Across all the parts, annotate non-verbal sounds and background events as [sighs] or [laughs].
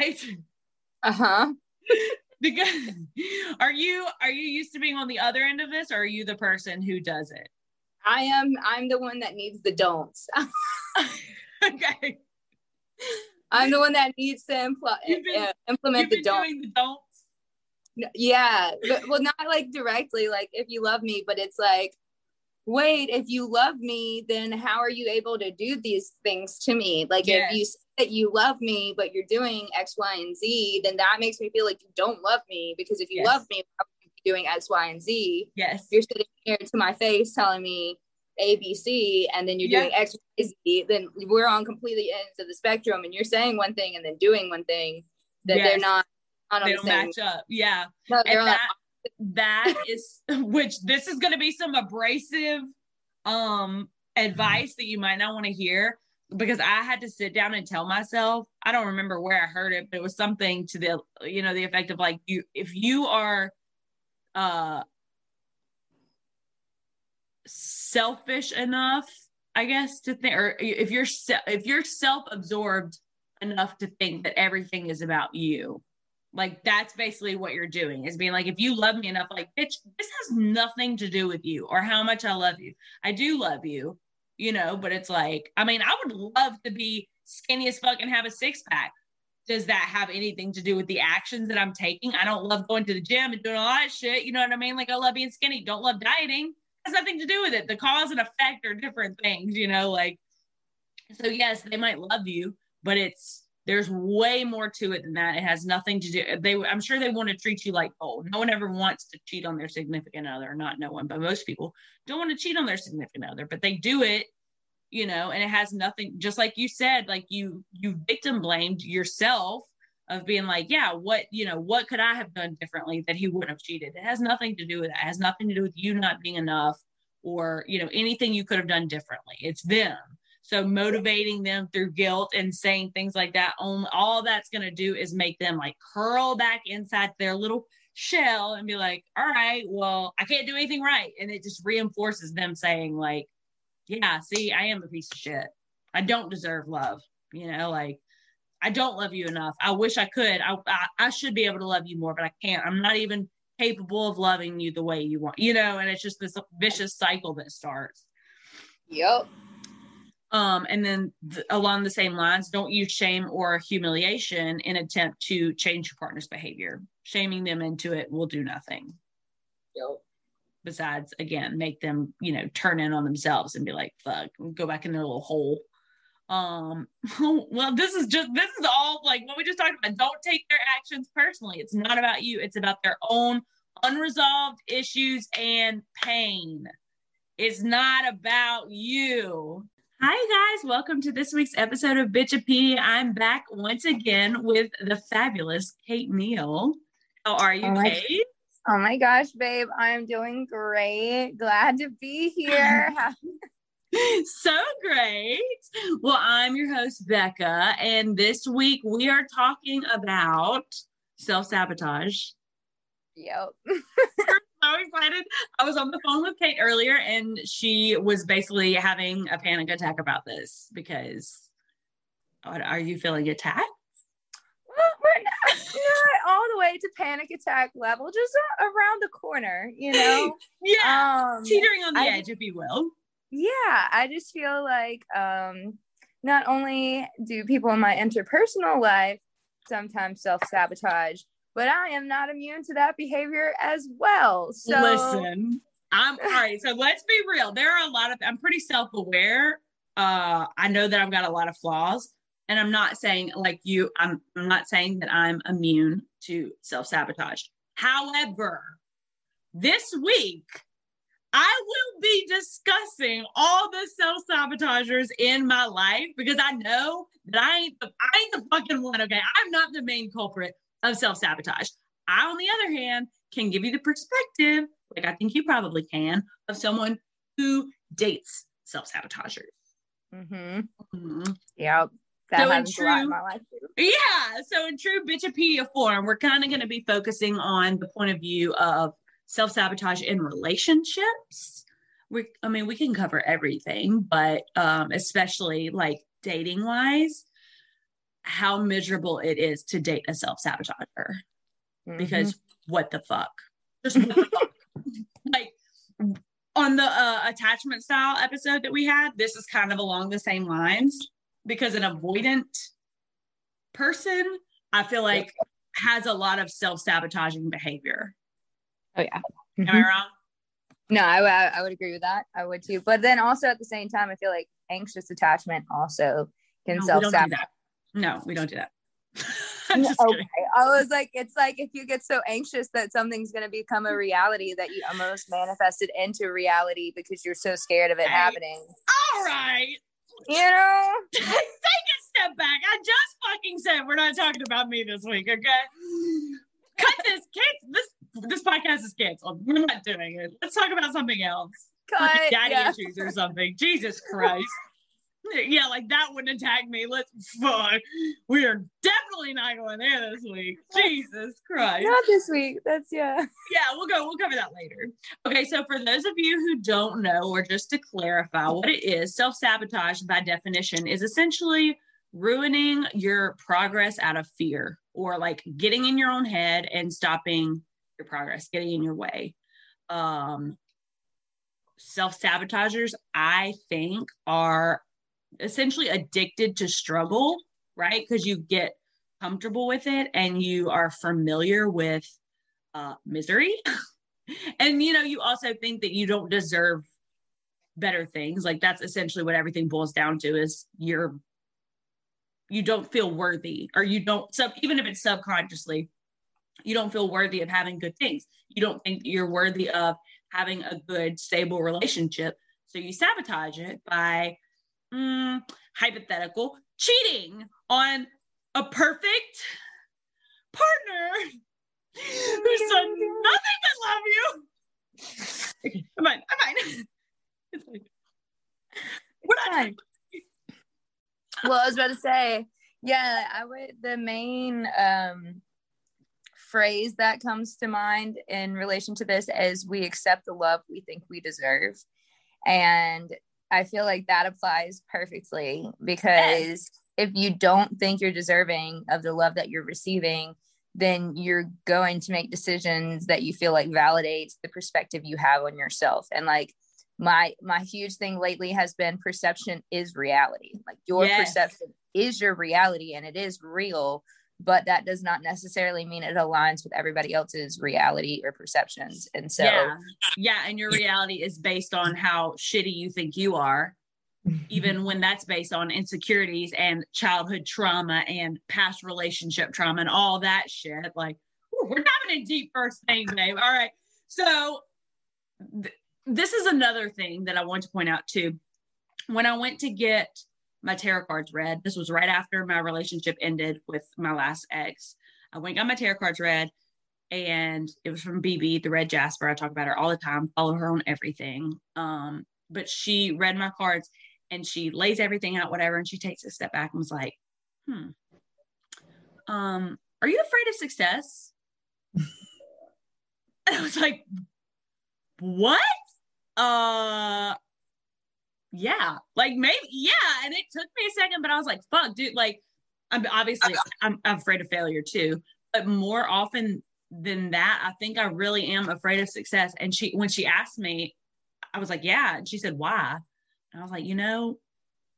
right? [laughs] Uh-huh. because are you are you used to being on the other end of this or are you the person who does it? I am I'm the one that needs the don'ts. [laughs] okay. I'm the one that needs to impl- been- uh, implement the been don't. the don'ts. Yeah, but, well, not like directly, like if you love me, but it's like, wait, if you love me, then how are you able to do these things to me? Like Yes. if you that you love me, but you're doing X, Y, and Z, then that makes me feel like you don't love me because if you Yes. love me, why would be doing X, Y, and Z? Yes. You're sitting here to my face telling me A, B, C, and then you're Yeah. doing X, Y, Z, then we're on completely ends of the spectrum, and you're saying one thing and then doing one thing that they're not. on They the don't match up. Yeah. no, and on that that is [laughs] which this is going to be some abrasive um advice that you might not want to hear because I had to sit down and tell myself I don't remember where I heard it but it was something to the you know the effect of like you if you are uh selfish enough I guess to think or if you're se- if you're self-absorbed enough to think that everything is about you like that's basically what you're doing is being like, if you love me enough, like, bitch, this has nothing to do with you or how much I love you. I do love you, you know, but it's like, I mean, I would love to be skinny as fuck and have a six pack. Does that have anything to do with the actions that I'm taking? I don't love going to the gym and doing all that shit. You know what I mean? Like, I love being skinny. Don't love dieting. Has nothing to do with it. The cause and effect are different things, you know, like, so yes, they might love you, but it's, there's way more to it than that. It has nothing to do. They, I'm sure they want to treat you like gold. No one ever wants to cheat on their significant other. Not no one, but most people don't want to cheat on their significant other. But they do it, you know, and it has nothing. Just like you said, like you you victim blamed yourself of being like, yeah, what you know, what could I have done differently that he wouldn't have cheated? It has nothing to do with that. It has nothing to do with you not being enough or you know anything you could have done differently. It's them. So motivating them through guilt and saying things like that, on all that's going to do is make them like curl back inside their little shell and be like, all right, well, I can't do anything right. And it just reinforces them saying like, yeah, see, I am a piece of shit. I don't deserve love. You know, like I don't love you enough. I wish I could. I, I, I should be able to love you more, but I can't. I'm not even capable of loving you the way you want, you know, and it's just this vicious cycle that starts. Yep. Um, and then th- along the same lines, don't use shame or humiliation in attempt to change your partner's behavior. Shaming them into it will do nothing. Yep. Besides, again, make them, you know, turn in on themselves and be like, fuck, go back in their little hole. Um, [laughs] well, this is just this is all like what we just talked about. Don't take their actions personally. It's not about you, it's about their own unresolved issues and pain. It's not about you. Hi, guys. Welcome to this week's episode of Bitchapedia. I'm back once again with the fabulous Kate Neal. How are you, Oh my- Kate? Oh my gosh, babe, I'm doing great. Glad to be here. [laughs] so great. Well, I'm your host, Becca, and this week we are talking about self sabotage. yep. [laughs] so excited. I was on the phone with Kate earlier, and she was basically having a panic attack about this because are you feeling attacked? Well, we're not, not all the way to panic attack level, just a- around the corner, you know? [laughs] Yeah, Um, teetering on the I edge, if you will. yeah, I just feel like um, not only do people in my interpersonal life sometimes self sabotage, but I am not immune to that behavior as well. So, Listen, I'm all right. So let's be real. There are a lot of. I'm pretty self aware. Uh, I know that I've got a lot of flaws, and I'm not saying like you. I'm. I'm not saying that I'm immune to self sabotage. However, this week. I will be discussing all the self sabotagers in my life because I know that I ain't the I ain't the fucking one. Okay, I'm not the main culprit of self sabotage. I, on the other hand, can give you the perspective, like I think you probably can, of someone who dates self sabotagers. hmm Mhm. yep. That So in in true- life. Yeah. So in true Bitchapedia form, we're kind of going to be focusing on the point of view of self sabotage in relationships. We, I mean, we can cover everything, but um, especially like dating wise. How miserable it is to date a self sabotager. Mm-hmm. Because what the fuck? Just what the fuck? [laughs] Like on the uh, attachment style episode that we had, this is kind of along the same lines because an avoidant person, I feel like, has a lot of self sabotaging behavior. Oh, yeah. Mm-hmm. Am I wrong? No, I, I would agree with that. I would too. But then also at the same time, I feel like anxious attachment also can no, self sabotage. No, we don't do that. [laughs] okay. I was like, it's like if you get so anxious that something's going to become a reality that you almost manifested into reality because you're so scared of it happening. All right. You know, [laughs] take a step back. I just fucking said we're not talking about me this week, okay? Cut this, kids. This this podcast is canceled. We're not doing it. Let's talk about something else. Cut, daddy yeah. issues or something. Jesus Christ [laughs] yeah, like that wouldn't attack me. Let's fuck. We are definitely not going there this week. [laughs] Jesus Christ. Not this week. That's yeah. [laughs] Yeah, we'll go. We'll cover that later. Okay, so for those of you who don't know, or just to clarify what it is, self sabotage by definition is essentially ruining your progress out of fear or like getting in your own head and stopping your progress, getting in your way. Um, self sabotagers, I think, are essentially addicted to struggle, right? Because you get comfortable with it and you are familiar with uh, misery. [laughs] and, you know, you also think that you don't deserve better things. Like that's essentially what everything boils down to is you're, you don't feel worthy or you don't, so even if it's subconsciously, you don't feel worthy of having good things. You don't think you're worthy of having a good, stable relationship. So you sabotage it by mm, hypothetical, cheating on a perfect partner [laughs] who's done nothing but love you. I'm fine. I'm fine. [laughs] It's fine. We're fine. well, I was about to say, yeah, I would the main um phrase that comes to mind in relation to this is we accept the love we think we deserve. And I feel like that applies perfectly because if you don't think you're deserving of the love that you're receiving, then you're going to make decisions that you feel like validates the perspective you have on yourself. And like my my huge thing lately has been perception is reality. Like your yes. perception is your reality and it is real but that does not necessarily mean it aligns with everybody else's reality or perceptions. And so, yeah, yeah and your reality is based on how shitty you think you are, mm-hmm. even when that's based on insecurities and childhood trauma and past relationship trauma and all that shit. Like, we're having a deep first thing, babe. All right. So, th- this is another thing that I want to point out too. When I went to get my tarot cards read. This was right after my relationship ended with my last ex. I went got my tarot cards read, and it was from BB, the Red Jasper. I talk about her all the time. Follow her on everything. Um, but she read my cards and she lays everything out, whatever, and she takes a step back and was like, "Hmm, um, are you afraid of success?" and [laughs] I was like, "What?" Uh, yeah, like maybe, yeah. And it took me a second, but I was like, fuck, dude, like, I'm obviously, I'm, [laughs] I'm afraid of failure too. But more often than that, I think I really am afraid of success. And she, when she asked me, I was like, yeah. And she said, why? And I was like, you know,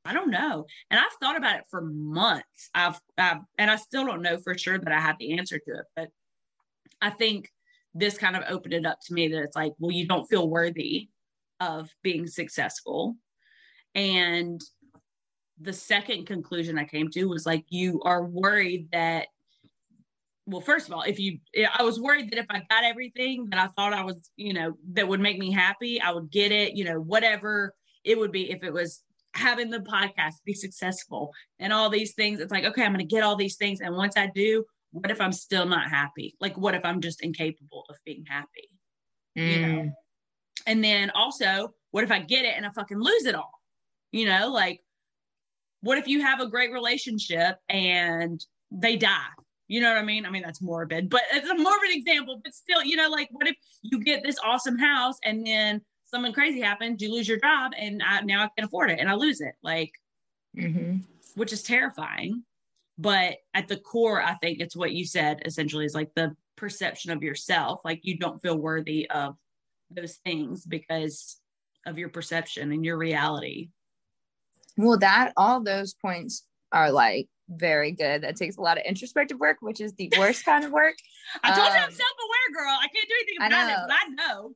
I don't know. And I've thought about it for months. I've, I've, and I still don't know for sure that I have the answer to it. But I think this kind of opened it up to me that it's like, well, you don't feel worthy of being successful. And the second conclusion I came to was like, you are worried that, well, first of all, if you, I was worried that if I got everything that I thought I was, you know, that would make me happy, I would get it, you know, whatever it would be, if it was having the podcast be successful and all these things, it's like, okay, I'm going to get all these things. And once I do, what if I'm still not happy? Like, what if I'm just incapable of being happy? Mm. You know? Mm. And then also, what if I get it and I fucking lose it all? You know, like what if you have a great relationship and they die? You know what I mean? I mean, that's morbid, but it's a morbid example, but still, you know, like what if you get this awesome house and then something crazy happens, you lose your job and I, now I can't afford it and I lose it, like, mm-hmm. which is terrifying. but at the core i think it's what you said essentially is like the perception of yourself like you don't feel worthy of those things because of your perception and your reality well that all those points are like very good. That takes a lot of introspective work which is the worst [laughs] kind of work. I told um, you i'm um, self-aware girl. I can't do anything about it but i know.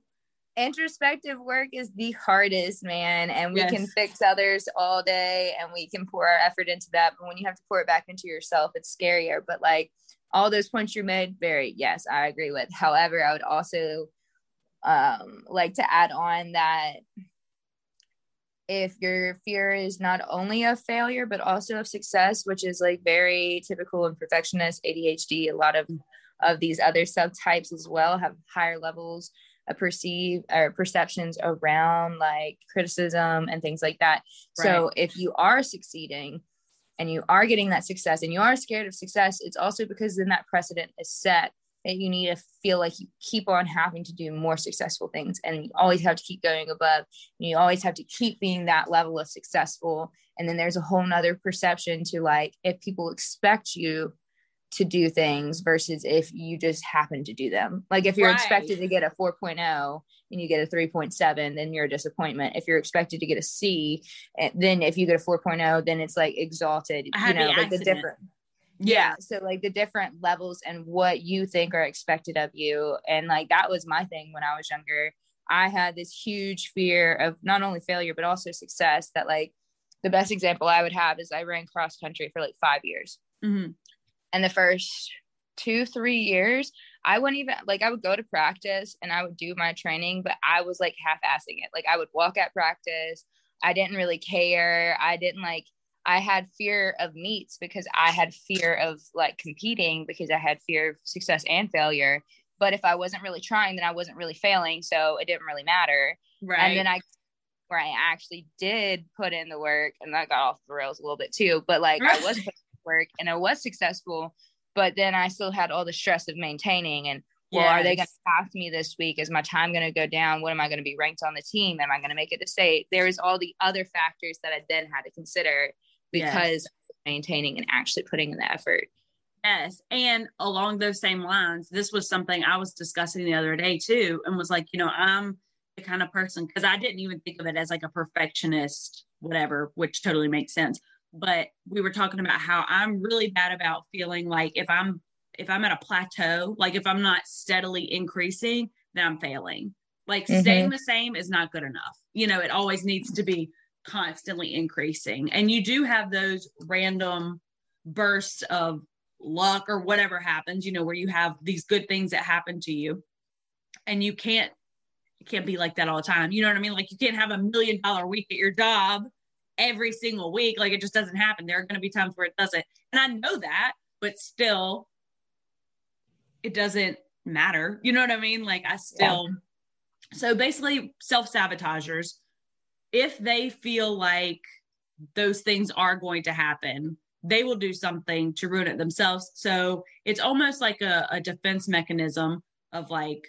Introspective work is the hardest man and we yes. can fix others all day and we can pour our effort into that but when you have to pour it back into yourself it's scarier but like all those points you made very yes i agree with. However i would also um like to add on that if your fear is not only of failure but also of success which is like very typical in perfectionist adhd a lot of of these other subtypes as well have higher levels of perceive or perceptions around like criticism and things like that. Right. So if you are succeeding and you are getting that success and you are scared of success, it's also because then that precedent is set that you need to feel like you keep on having to do more successful things and you always have to keep going above and you always have to keep being that level of successful and then there's a whole nother perception to like if people expect you to do things versus if you just happen to do them. Like if you're right. expected to get a 4.0 and you get a 3.7, then you're a disappointment. If you're expected to get a C, eh, then if you get a 4.0, then it's like exalted, you know, like the different. Yeah. yeah. So like the different levels and what you think are expected of you. And like that was my thing when I was younger. I had this huge fear of not only failure, but also success that like the best example I would have is I ran cross country for like five years. Mm-hmm and the first two three years i wouldn't even like i would go to practice and i would do my training but i was like half-assing it like i would walk at practice i didn't really care i didn't like i had fear of meets because i had fear of like competing because i had fear of success and failure but if i wasn't really trying then i wasn't really failing so it didn't really matter right and then i where i actually did put in the work and that got off the rails a little bit too but like i was [laughs] putting work and I was successful, but then I still had all the stress of maintaining and well, yes. are they going to pass me this week? Is my time going to go down? What am I going to be ranked on the team? Am I going to make it to state? There is all the other factors that I then had to consider because yes. maintaining and actually putting in the effort. Yes. And along those same lines, this was something I was discussing the other day too, and was like, you know, I'm the kind of person because I didn't even think of it as like a perfectionist, whatever, which totally makes sense but we were talking about how I'm really bad about feeling like if I'm if I'm at a plateau, like if I'm not steadily increasing, then I'm failing. Like mm-hmm. staying the same is not good enough. You know, it always needs to be constantly increasing. And you do have those random bursts of luck or whatever happens, you know, where you have these good things that happen to you. And you can't you can't be like that all the time. You know what I mean? Like you can't have a million dollar week at your job every single week. Like it just doesn't happen. There are going to be times where it doesn't. And I know that, but still, it doesn't matter. You know what I mean? Like I still, yeah. so basically, self sabotagers, if they feel like those things are going to happen, they will do something to ruin it themselves. So it's almost like a, a defense mechanism of like,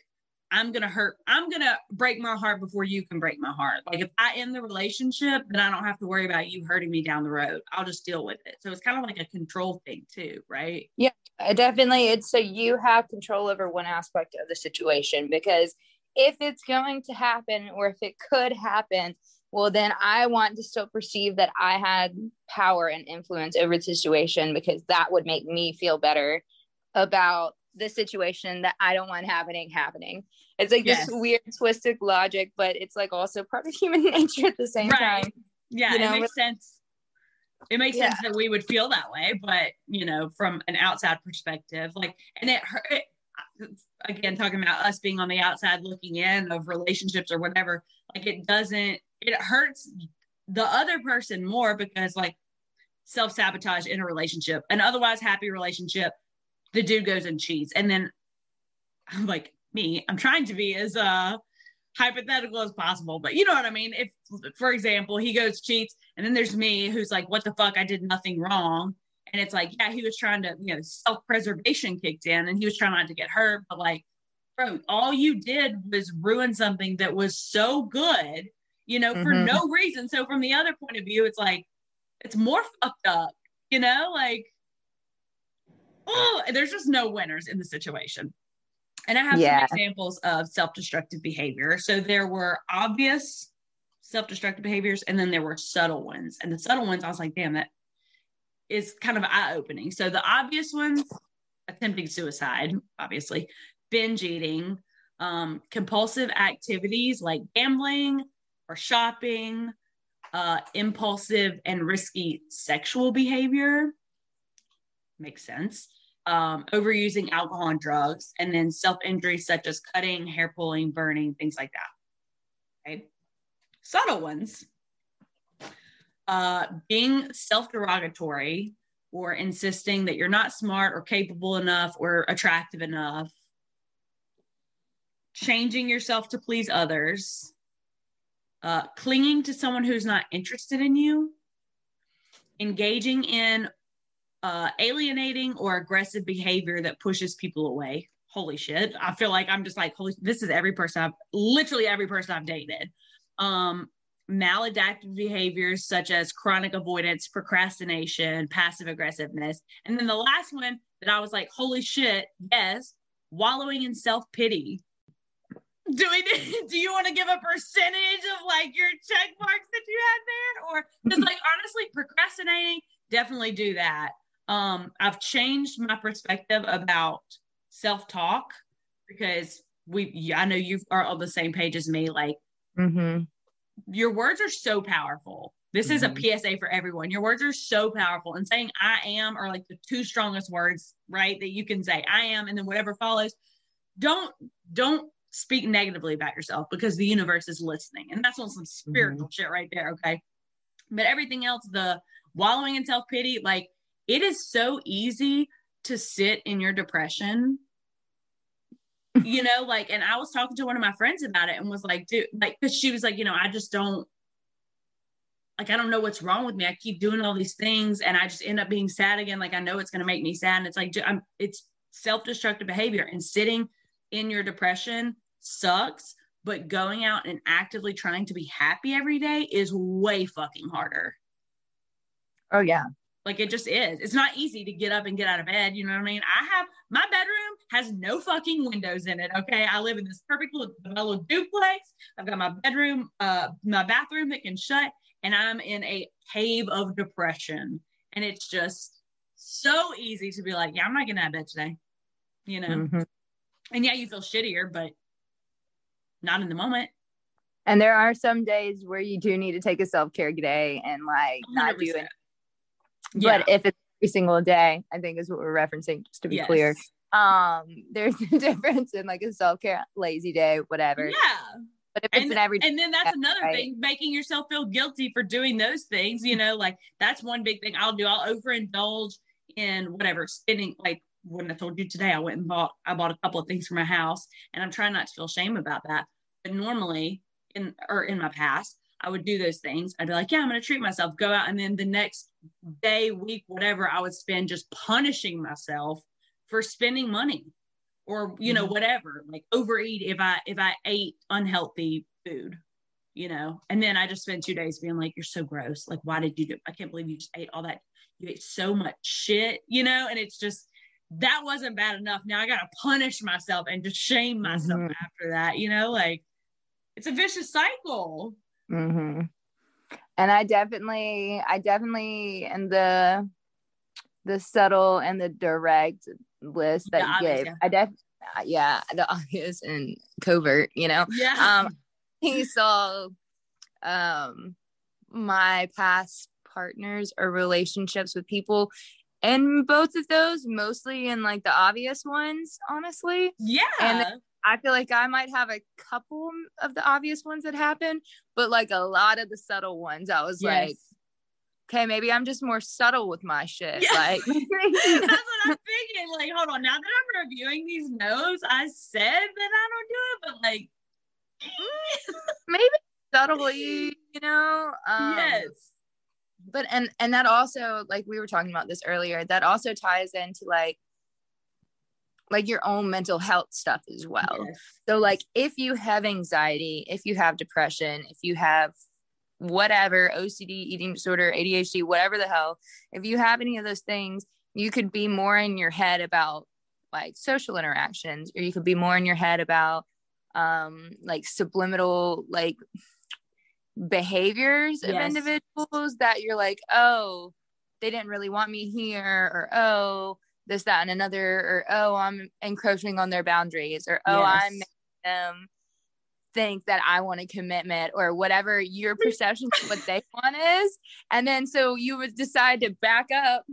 I'm gonna hurt, I'm gonna break my heart before you can break my heart. Like if I end the relationship, then I don't have to worry about you hurting me down the road. I'll just deal with it. So it's kind of like a control thing too, right? Yeah, uh, definitely. It's so you have control over one aspect of the situation because if it's going to happen or if it could happen, well, then I want to still perceive that I had power and influence over the situation because that would make me feel better about the situation that I don't want happening happening. It's like yes. this weird twisted logic, but it's like also part of [laughs] human nature at the same right. time. Yeah, you know? it makes sense. It makes yeah. sense that we would feel that way, but you know, from an outside perspective, like, and it hurt. Again, talking about us being on the outside looking in of relationships or whatever, like it doesn't, it hurts the other person more because like self sabotage in a relationship, an otherwise happy relationship the dude goes and cheats. And then I'm like, me, I'm trying to be as uh hypothetical as possible, but you know what I mean? If for example, he goes cheats and then there's me who's like, what the fuck? I did nothing wrong. And it's like, yeah, he was trying to, you know, self-preservation kicked in and he was trying not to get hurt, but like, bro, all you did was ruin something that was so good, you know, mm-hmm. for no reason. So from the other point of view, it's like it's more fucked up, you know, like oh, there's just no winners in the situation. And I have Yeah. some examples of self-destructive behavior. So there were obvious self-destructive behaviors, and then there were subtle ones. And the subtle ones, I was like, damn, that is kind of eye-opening. So the obvious ones, attempting suicide, obviously, binge eating, um, compulsive activities like gambling or shopping, uh, impulsive and risky sexual behavior. Makes sense. Um, overusing alcohol and drugs, and then self injury such as cutting, hair pulling, burning, things like that. Okay. Subtle ones. Uh, being self derogatory or insisting that you're not smart or capable enough or attractive enough. Changing yourself to please others. Uh, clinging to someone who's not interested in you. Engaging in uh, alienating or aggressive behavior that pushes people away. Holy shit. I feel like I'm just like, holy, this is every person I've literally every person I've dated. Um, maladaptive behaviors such as chronic avoidance, procrastination, passive aggressiveness. And then the last one that I was like, holy shit, yes, wallowing in self pity. Do we do you want to give a percentage of like your check marks that you had there? Or because like [laughs] honestly, procrastinating, definitely do that. Um, I've changed my perspective about self-talk because we I know you are on the same page as me. Like Mm-hmm. your words are so powerful. This is a PSA for everyone. Your words are so powerful. And saying I am are like the two strongest words, right? That you can say I am and then whatever follows. Don't don't speak negatively about yourself because the universe is listening. And that's on some spiritual mm-hmm. shit right there. Okay. But everything else, the wallowing in self-pity, like it is so easy to sit in your depression [laughs] you know like and i was talking to one of my friends about it and was like dude like because she was like you know i just don't like i don't know what's wrong with me i keep doing all these things and i just end up being sad again like i know it's going to make me sad and it's like I'm, it's self-destructive behavior and sitting in your depression sucks but going out and actively trying to be happy every day is way fucking harder Oh yeah. like it just is. It's not easy to get up and get out of bed. You know what I mean? I have my bedroom has no fucking windows in it. Okay. I live in this perfect little, little duplex. I've got my bedroom, uh, my bathroom that can shut, and I'm in a cave of depression. And it's just so easy to be like, yeah, I'm not getting out of bed today. You know? Mhm. And yeah, you feel shittier, but not in the moment. And there are some days where you do need to take a self care day and like not do it. Yeah. But if it's every single day, I think is what we're referencing, just to be Yes. clear. Um, [laughs] there's a difference in like a self care lazy day, whatever. Yeah. But if it's and, an every and then that's another right? thing making yourself feel guilty for doing those things you know like that's one big thing i'll do i'll overindulge in whatever spending like when i told you today i went and bought i bought a couple of things for my house and i'm trying not to feel shame about that but normally in or in my past i would do those things. I'd be like yeah i'm going to treat myself go out and then the next day week whatever i would spend just punishing myself for spending money or you know Mhm. whatever like overeat if i if i ate unhealthy food you know? And then i just spent two days being like you're so gross. Like why did you do i can't believe you just ate all that. You ate so much shit you know? And it's just that wasn't bad enough. Now i gotta punish myself and just shame myself Mhm. after that you know? Like it's a vicious cycle mm-hmm. And I definitely, I definitely, in the the subtle and the direct list that The you obvious, gave, yeah. I def, yeah, the [laughs] obvious and covert, you know. yeah Um, he saw, um, my past partners or relationships with people, and both of those mostly in like the obvious ones, honestly. yeah and I feel like I might have a couple of the obvious ones that happen, but like a lot of the subtle ones, I was like, okay, maybe I'm just more subtle with my shit. Yeah. Like, [laughs] That's what I'm [laughs] thinking. Like, hold on. Now that I'm reviewing these notes, I said that I don't do it, but like, [laughs] maybe subtly, you know? Um, yes. But, and, and that also, like we were talking about this earlier, that also ties into like, like your own mental health stuff as well. Yes. So, like, if you have anxiety, if you have depression, if you have whatever OCD, eating disorder, ADHD, whatever the hell, if you have any of those things, you could be more in your head about like social interactions or you could be more in your head about um like subliminal like behaviors of Yes. individuals that you're like oh they didn't really want me here or oh this that and another or oh i'm encroaching on their boundaries or oh i'm making them think that i want a commitment or whatever your [laughs] perception of what they want is and then so you would decide to back up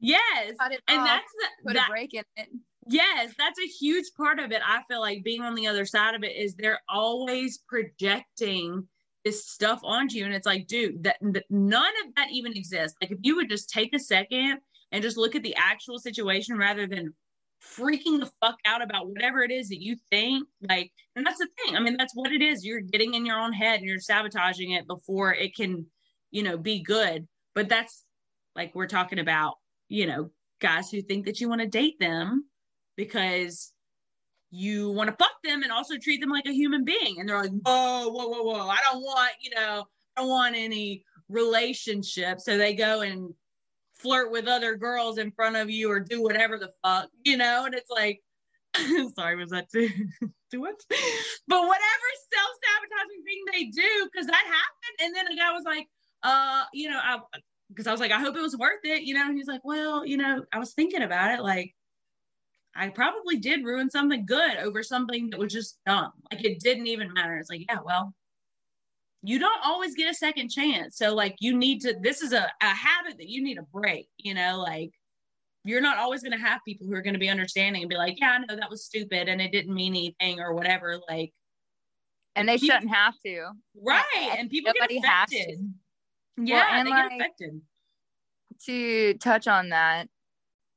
yes and off, that's the, put that, a break in it Yes, that's a huge part of it. I feel like being on the other side of it is they're always projecting this stuff onto you. And it's like, dude, that, that none of that even exists. Like if you would just take a second and just look at the actual situation rather than freaking the fuck out about whatever it is that you think, like, and that's the thing. I mean, that's what it is. You're getting in your own head and you're sabotaging it before it can, you know, be good. But that's like we're talking about, you know, guys who think that you want to date them because you want to fuck them and also treat them like a human being. And they're like, whoa, whoa, whoa, whoa. I don't want, you know, I don't want any relationship. So they go and flirt with other girls in front of you or do whatever the fuck, you know? And it's like, [laughs] sorry, was that too, [laughs] too much? But whatever self sabotaging thing they do, because that happened. And then the guy was like, uh, you know, I, because I was like, I hope it was worth it, you know? And he's like, well, you know, I was thinking about it. Like, I probably did ruin something good over something that was just dumb. Like it didn't even matter. It's like, yeah, well, you don't always get a second chance. So like you need to this is a, a habit that you need to break, you know, like you're not always gonna have people who are gonna be understanding and be like, Yeah, I know that was stupid and it didn't mean anything or whatever. Like and they People- shouldn't have to right. And people get to. affected. Yeah, and they like- get affected. to touch on that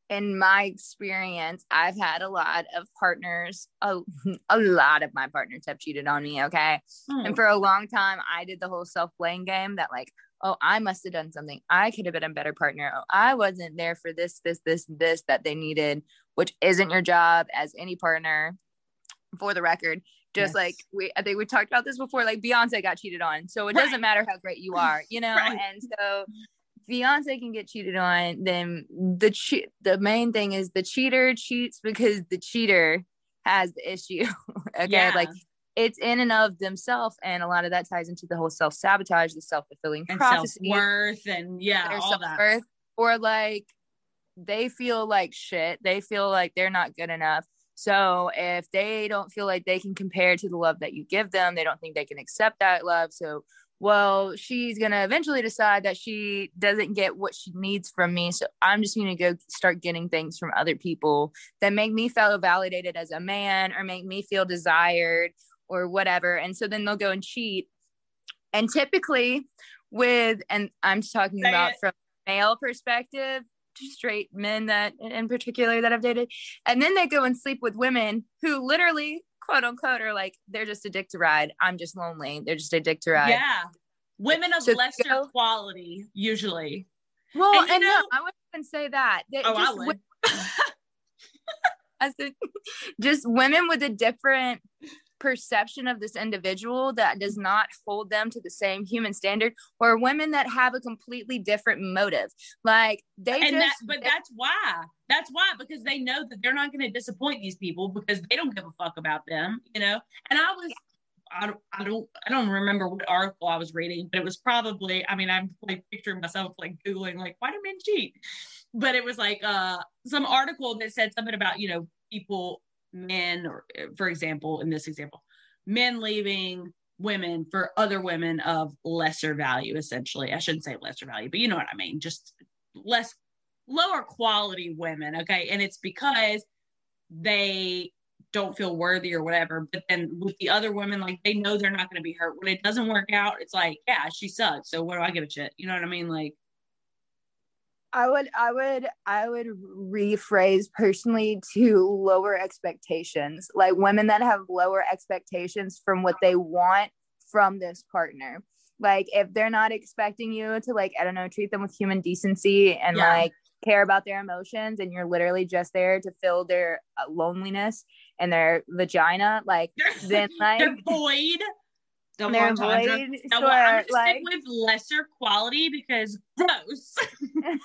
in my experience i've had a lot of partners a, [laughs] a lot of my partners have cheated on me okay Hmm. and for a long time i did the whole self-blame game that like oh i must have done something i could have been a better partner oh i wasn't there for this this this this that they needed which isn't your job as any partner for the record just Yes. like we i think we talked about this before like beyonce got cheated on so it Right. doesn't matter how great you are you [laughs] know Right. and so Beyonce can get cheated on, then the che- the main thing is the cheater cheats because the cheater has the issue. [laughs] okay, Yeah. like it's in and of themselves, and a lot of that ties into the whole self sabotage, the self fulfilling self prophecy, worth and yeah, all that. or like they feel like shit. They feel like they're not good enough. So if they don't feel like they can compare to the love that you give them, they don't think they can accept that love. So well, she's gonna eventually decide that she doesn't get what she needs from me. So I'm just gonna go start getting things from other people that make me feel validated as a man or make me feel desired or whatever. And so then they'll go and cheat. And typically with and I'm just talking Say about it. from male perspective, straight men that in particular that I've dated. And then they go and sleep with women who literally quote unquote are like they're just a dick to ride. I'm just lonely. They're just a dick to ride. Yeah. Women of So lesser go- quality, usually. Well, And and, you no, know- I wouldn't even say that. They- Oh, I would. wo- [laughs] I said, [laughs] just women with a different perception of this individual that does not hold them to the same human standard, or women that have a completely different motive. Like they and that, just, but that's why. That's why because they know that they're not going to disappoint these people because they don't give a fuck about them, you know. And I was, I don't, I don't, I don't remember what article I was reading, but it was probably. I mean, I'm like picturing myself like googling like why do men cheat, but it was like uh some article that said something about you know people, men, or eh, for example, in this example, men leaving women for other women of lesser value essentially. I shouldn't say lesser value but you know what i mean. Just less lower quality women okay? And it's because they don't feel worthy or whatever but then with the other women like they know they're not going to be hurt. When it doesn't work out it's like yeah she sucks so what do i give a shit? You know what i mean? Like I would, I would, I would rephrase personally to lower expectations, like women that have lower expectations from what they want from this partner. Like if they're not expecting you to like, I don't know, treat them with human decency and Yeah. like care about their emotions, and you're literally just there to fill their uh, loneliness and their vagina, like [laughs] then like void double they're entendre. void, No, sure, I'm gonna like stick with lesser quality because [laughs] gross [laughs] and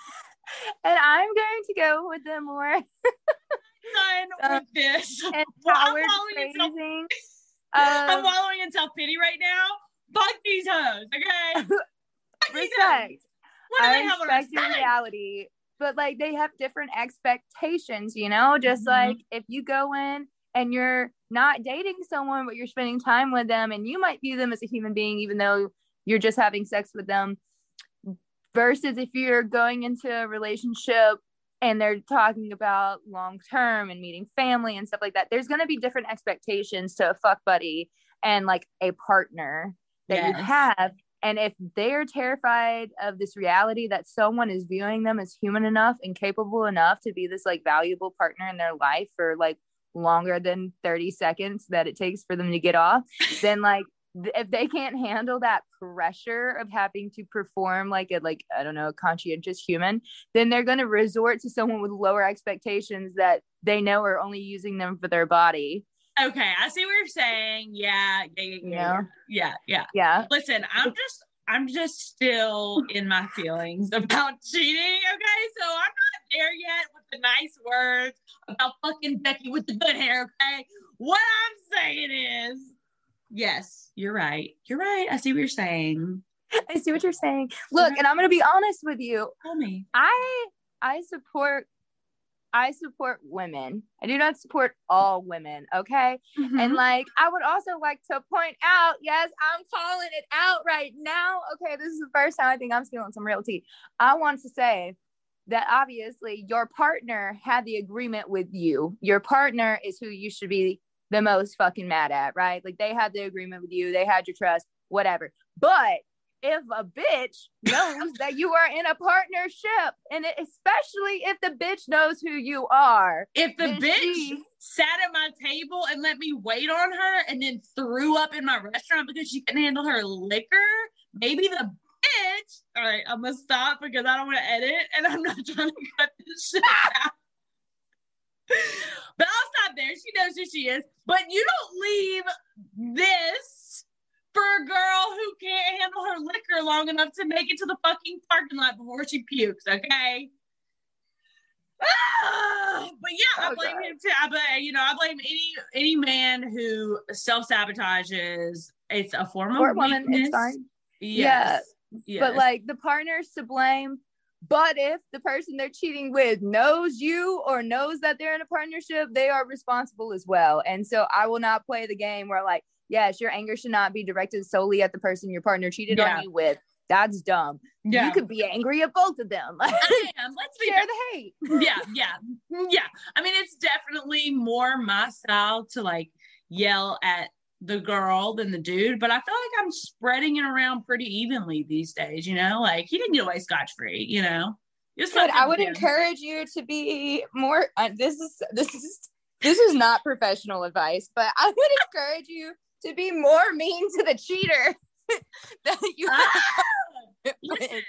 I'm going to go with the more [laughs] Done with this. Well, I'm following it so- phrasing. I'm wallowing in self pity right now. Fuck these hoes, okay? Fuck these respect. What do I they have a respect reality, but like they have different expectations, you know. Just Mhm. like if you go in and you're not dating someone, but you're spending time with them, and you might view them as a human being, even though you're just having sex with them. Versus if you're going into a relationship and they're talking about long term and meeting family and stuff like that, there's going to be different expectations to a fuck buddy and like a partner that you have. And if they're terrified of this reality that someone is viewing them as human enough and capable enough to be this like valuable partner in their life for like longer than 30 seconds that it takes for them to get off, then like if they can't handle that pressure of having to perform like a like I don't know, a conscientious human, then they're going to resort to someone with lower expectations that they know are only using them for their body. Okay, I see what you're saying. Yeah, yeah, yeah, yeah, yeah, yeah. Yeah. Listen, I'm just, I'm just still in my feelings about [laughs] cheating. Okay, so I'm not there yet with the nice words about fucking Becky with the good hair. Okay, what I'm saying is, yes, you're right. You're right. I see what you're saying. I see what you're saying. Look, and I'm going to be honest with you. Tell me. I I support I support women. I do not support all women, okay? Mm-hmm. And like I would also like to point out, yes, I'm calling it out right now. Okay, this is the first time I think I'm spilling some real tea. I want to say that obviously your partner had the agreement with you. Your partner is who you should be the most fucking mad at, right? Like they had the agreement with you, they had your trust, whatever. But if a bitch knows that you are in a partnership, and it, especially if the bitch knows who you are, if the bitch she- sat at my table and let me wait on her and then threw up in my restaurant because she couldn't handle her liquor, maybe the bitch. All right, I'm gonna stop because I don't want to edit and I'm not [laughs] trying to cut this shit out. but I'll stop there. She knows who she is. But you don't leave this for a girl who can't handle her liquor long enough to make it to the fucking parking lot before she pukes, okay? Ah, but yeah, I Oh, blame him too. I blame, you know, I blame any any man who self sabotages. It's a form or of woman, it's fine. Yes. yes. But like the partner's to blame. But if the person they're cheating with knows you or knows that they're in a partnership, they are responsible as well. And so I will not play the game where like, yes, your anger should not be directed solely at the person your partner cheated Yeah. on you with. That's dumb. yeah, You could be angry at both of them. I [laughs] am. Let's be share the hate. yeah, yeah, yeah. I mean, it's definitely more my style to like yell at the girl than the dude, but I feel like I'm spreading it around pretty evenly these days. You know, like he didn't get away scotch free. You know. I would encourage you to be more. Uh, this is this is this is not professional advice, but I would [laughs] encourage you to be more mean to the cheater [laughs] that you Ah! [laughs]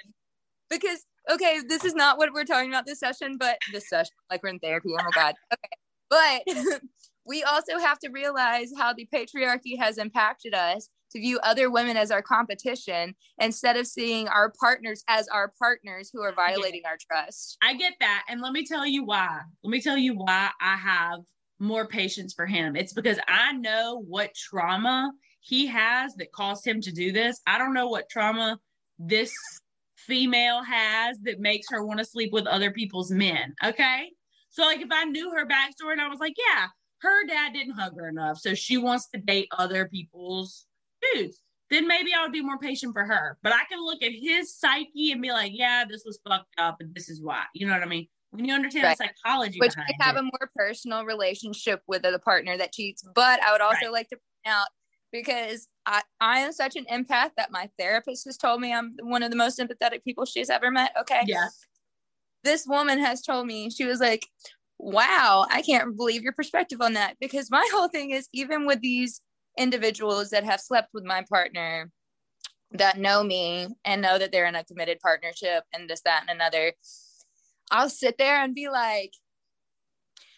Because okay, this is not what we're talking about this session, but this session, like we're in therapy. Oh my god. Okay, but [laughs] we also have to realize how the patriarchy has impacted us to view other women as our competition instead of seeing our partners as our partners who are violating our trust. I get that. And let me tell you why. Let me tell you why I have more patience for him. It's because I know what trauma he has that caused him to do this. I don't know what trauma this female has that makes her want to sleep with other people's men. Okay. So, like, if I knew her backstory and I was like, yeah, her dad didn't hug her enough. So she wants to date other people's dudes. Then maybe I would be more patient for her. But I can look at his psyche and be like, yeah, this was fucked up and this is why. You know what I mean? When you understand Right. the psychology Which could have it. a more personal relationship with the partner that cheats. But I would also Right. like to point out because I, I am such an empath that my therapist has told me I'm one of the most empathetic people she's ever met. Okay. yeah. this woman has told me she was like wow i can't believe your perspective on that because my [laughs] whole thing is even with these individuals that have slept with my partner that know me and know that they're in a committed partnership and this that and another i'll sit there and be like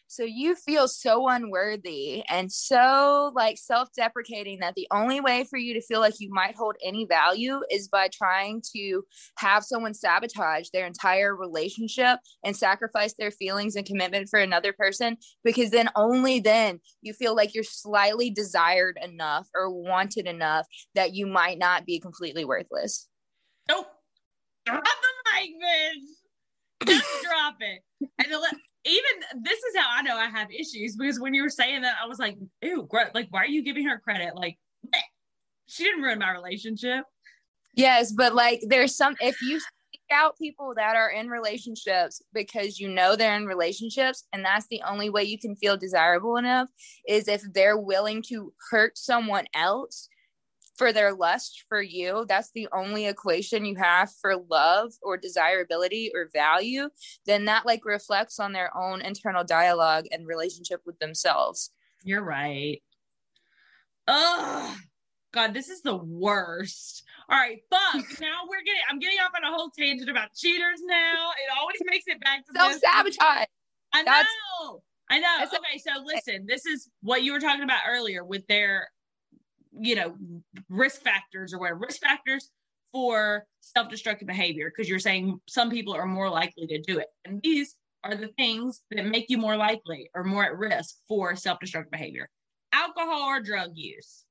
So you feel so unworthy and so like self deprecating that the only way for you to feel like you might hold any value is by trying to have someone sabotage their entire relationship and sacrifice their feelings and commitment for another person. Because then only then you feel like you're slightly desired enough or wanted enough that you might not be completely worthless. Nope. Drop the mic, bitch. Just drop it. And the, even this is how I know I have issues because when you were saying that, I was like, ew, like, why are you giving her credit? Like, she didn't ruin my relationship. Yes, but like, there's some, if you seek out people that are in relationships because you know they're in relationships, and that's the only way you can feel desirable enough is if they're willing to hurt someone else for their lust for you. That's the only equation you have for love or desirability or value. Then that like reflects on their own internal dialogue and relationship with themselves. You're right. Oh god this is the worst. All right fuck. [laughs] Now we're getting i'm getting off on a whole tangent about cheaters now. It always makes it back to self-sabotage. I know. I know. Okay, so listen, this is what you were talking about earlier with their you know, risk factors or whatever risk factors for self-destructive behavior because you're saying some people are more likely to do it. And these are the things that make you more likely or more at risk for self-destructive behavior. Alcohol or drug use,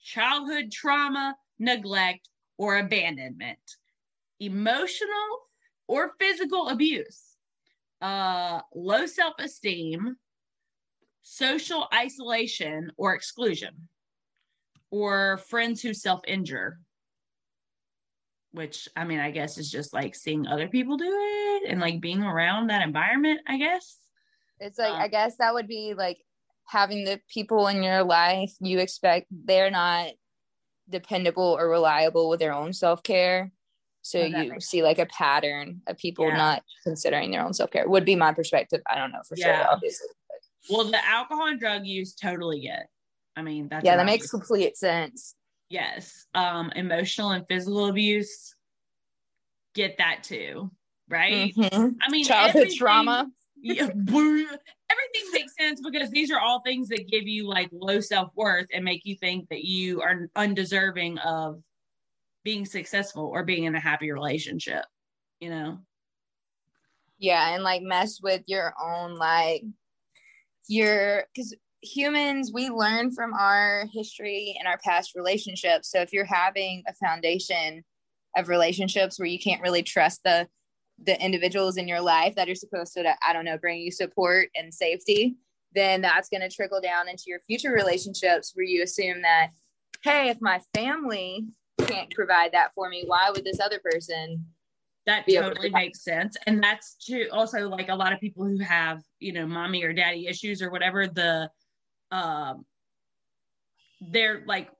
childhood trauma, neglect, or abandonment, emotional or physical abuse, uh, low self-esteem, social isolation or exclusion or friends who self injure, which I mean, I guess is just like seeing other people do it and like being around that environment, I guess. It's like, um, I guess that would be like having the people in your life you expect they're not dependable or reliable with their own self care. So oh, you see like a pattern of people yeah. not considering their own self care would be my perspective. I don't know for yeah. sure, obviously. Well, the alcohol and drug use totally get. I mean, that's yeah, that makes complete sense. Yes. Um, emotional and physical abuse, get that too, right? Mm-hmm. I mean, childhood trauma. Yeah, [laughs] everything makes sense because these are all things that give you like low self worth and make you think that you are undeserving of being successful or being in a happy relationship, you know? Yeah, and like mess with your own like your because humans we learn from our history and our past relationships. So if you're having a foundation of relationships where you can't really trust the the individuals in your life that are supposed to i don't know bring you support and safety then that's going to trickle down into your future relationships where you assume that hey if my family can't provide that for me why would this other person that totally makes sense. And that's true. Also like a lot of people who have you know mommy or daddy issues or whatever the um their like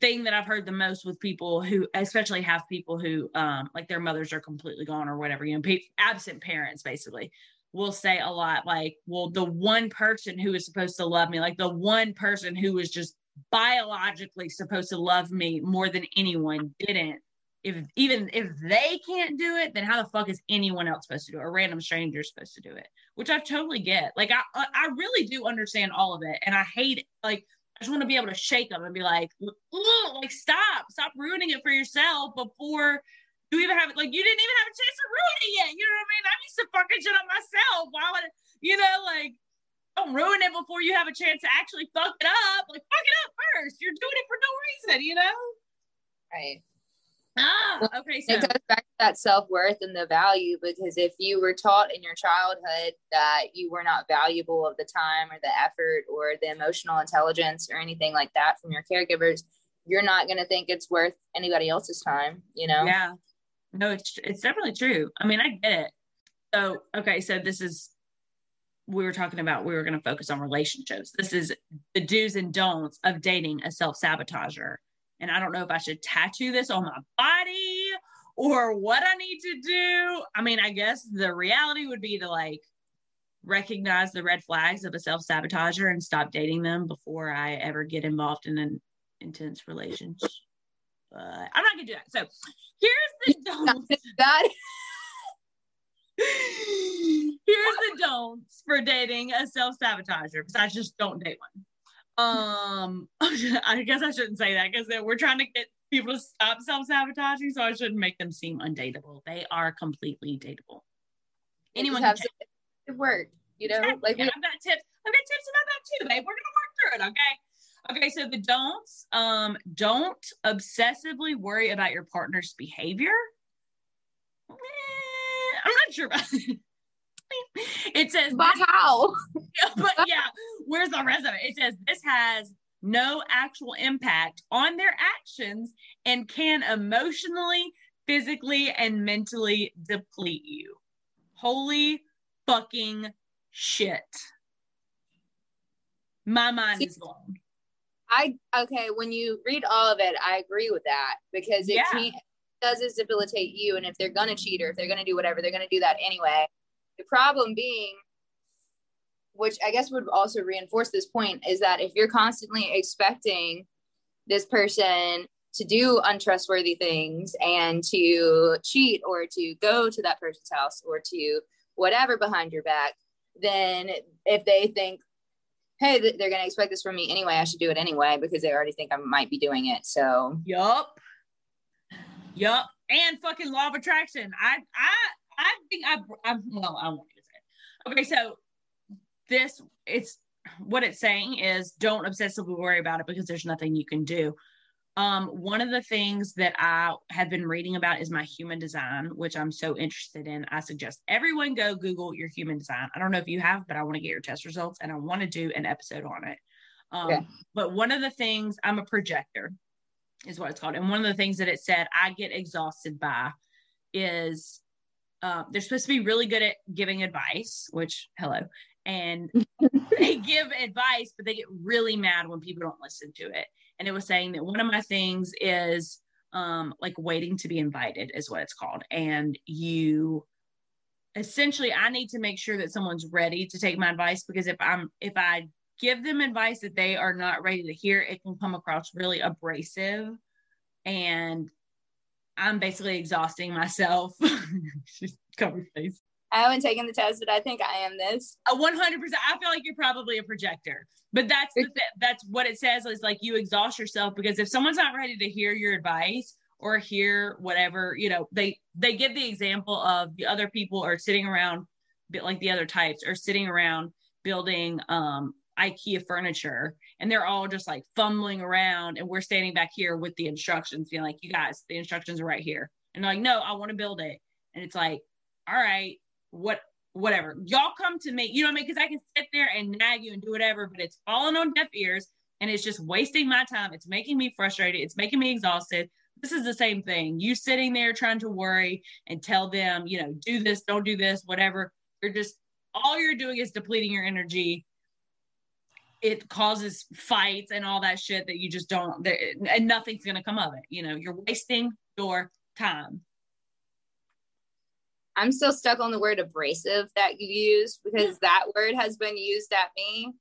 thing that I've heard the most with people who especially have people who um like their mothers are completely gone or whatever, you know, pe- absent parents basically will say a lot like, well, the one person who is supposed to love me, like the one person who was just biologically supposed to love me more than anyone didn't. If even if they can't do it, then how the fuck is anyone else supposed to do it? A random stranger supposed to do it? Which I totally get. Like I uh, I really do understand all of it, and I hate it. like I just want to be able to shake them and be like, like stop, stop ruining it for yourself before you even have like you didn't even have a chance to ruin it yet. You know what I mean? I'm used to fucking shit on myself. Why would you know like don't ruin it before you have a chance to actually fuck it up. Like fuck it up first. You're doing it for no reason, you know? Right. Ah, okay. So it goes back to that self worth and the value because if you were taught in your childhood that you were not valuable of the time or the effort or the emotional intelligence or anything like that from your caregivers, you're not going to think it's worth anybody else's time, you know? Yeah. No, it's it's definitely true. I mean, I get it. So, okay, so this is we were talking about we were going to focus on relationships. This is the do's and don'ts of dating a self sabotager and I don't know if I should tattoo this on my body or what I need to do. I mean, I guess the reality would be to like recognize the red flags of a self sabotager and stop dating them before I ever get involved in an intense relationship. But I'm not gonna do that. So here's the don't. That. [laughs] [laughs] here's the don'ts for dating a self sabotager. Besides, just don't date one. Um, [laughs] I guess I shouldn't say that because we're trying to get people to stop self sabotaging, so I shouldn't make them seem undateable. They are completely dateable. Anyone can it work, you know. Exactly. Like we- I've got tips. I've got tips about that too, babe. We're gonna work through it, okay? Okay, so the don'ts. Um, don't obsessively worry about your partner's behavior. Eh, I'm not sure about [laughs] [laughs] it. says but how? [laughs] But yeah where's the rest of it? It says this has no actual impact on their actions and can emotionally physically and mentally deplete you. Holy fucking shit. My mind See, is blown. I okay when you read all of it i agree with that because it yeah. can't does is debilitate you. And if they're gonna cheat or if they're gonna do whatever they're gonna do that anyway the problem being, which I guess would also reinforce this point, is that if you're constantly expecting this person to do untrustworthy things and to cheat or to go to that person's house or to whatever behind your back, then if they think, hey, they're going to expect this from me anyway, I should do it anyway because they already think I might be doing it. So, yup. Yup. And fucking law of attraction. I, I, I think I, I well, I want to say it. Okay, so this it's what it's saying is don't obsessively worry about it because there's nothing you can do. Um, one of the things that I have been reading about is my human design, which I'm so interested in. I suggest everyone go Google your human design. I don't know if you have, but I want to get your test results and I want to do an episode on it. Um, okay. But one of the things I'm a projector, is what it's called. And one of the things that it said I get exhausted by is uh, they're supposed to be really good at giving advice, which hello, and [laughs] they give advice, but they get really mad when people don't listen to it. And it was saying that one of my things is um, like waiting to be invited is what it's called, and you essentially I need to make sure that someone's ready to take my advice because if I'm if I give them advice that they are not ready to hear, it can come across really abrasive and I'm basically exhausting myself. [laughs] Cover face. I haven't taken the test, but I think I am this. A 100%. I feel like you're probably a projector, but that's the th- that's what it says is like you exhaust yourself because if someone's not ready to hear your advice or hear whatever, you know, they they give the example of the other people are sitting around like the other types are sitting around building um IKEA furniture and they're all just like fumbling around and we're standing back here with the instructions being like you guys the instructions are right here. And like no I want to build it. And it's like all right what whatever. Y'all come to me you know what I mean? Because I can sit there and nag you and do whatever but it's falling on deaf ears and it's just wasting my time. It's making me frustrated. It's making me exhausted. This is the same thing. You sitting there trying to worry and tell them you know do this don't do this whatever. You're just all you're doing is depleting your energy it causes fights and all that shit that you just don't and nothing's to come of it you know you're wasting your time. I'm still stuck on the word abrasive that you used because that word has been used at me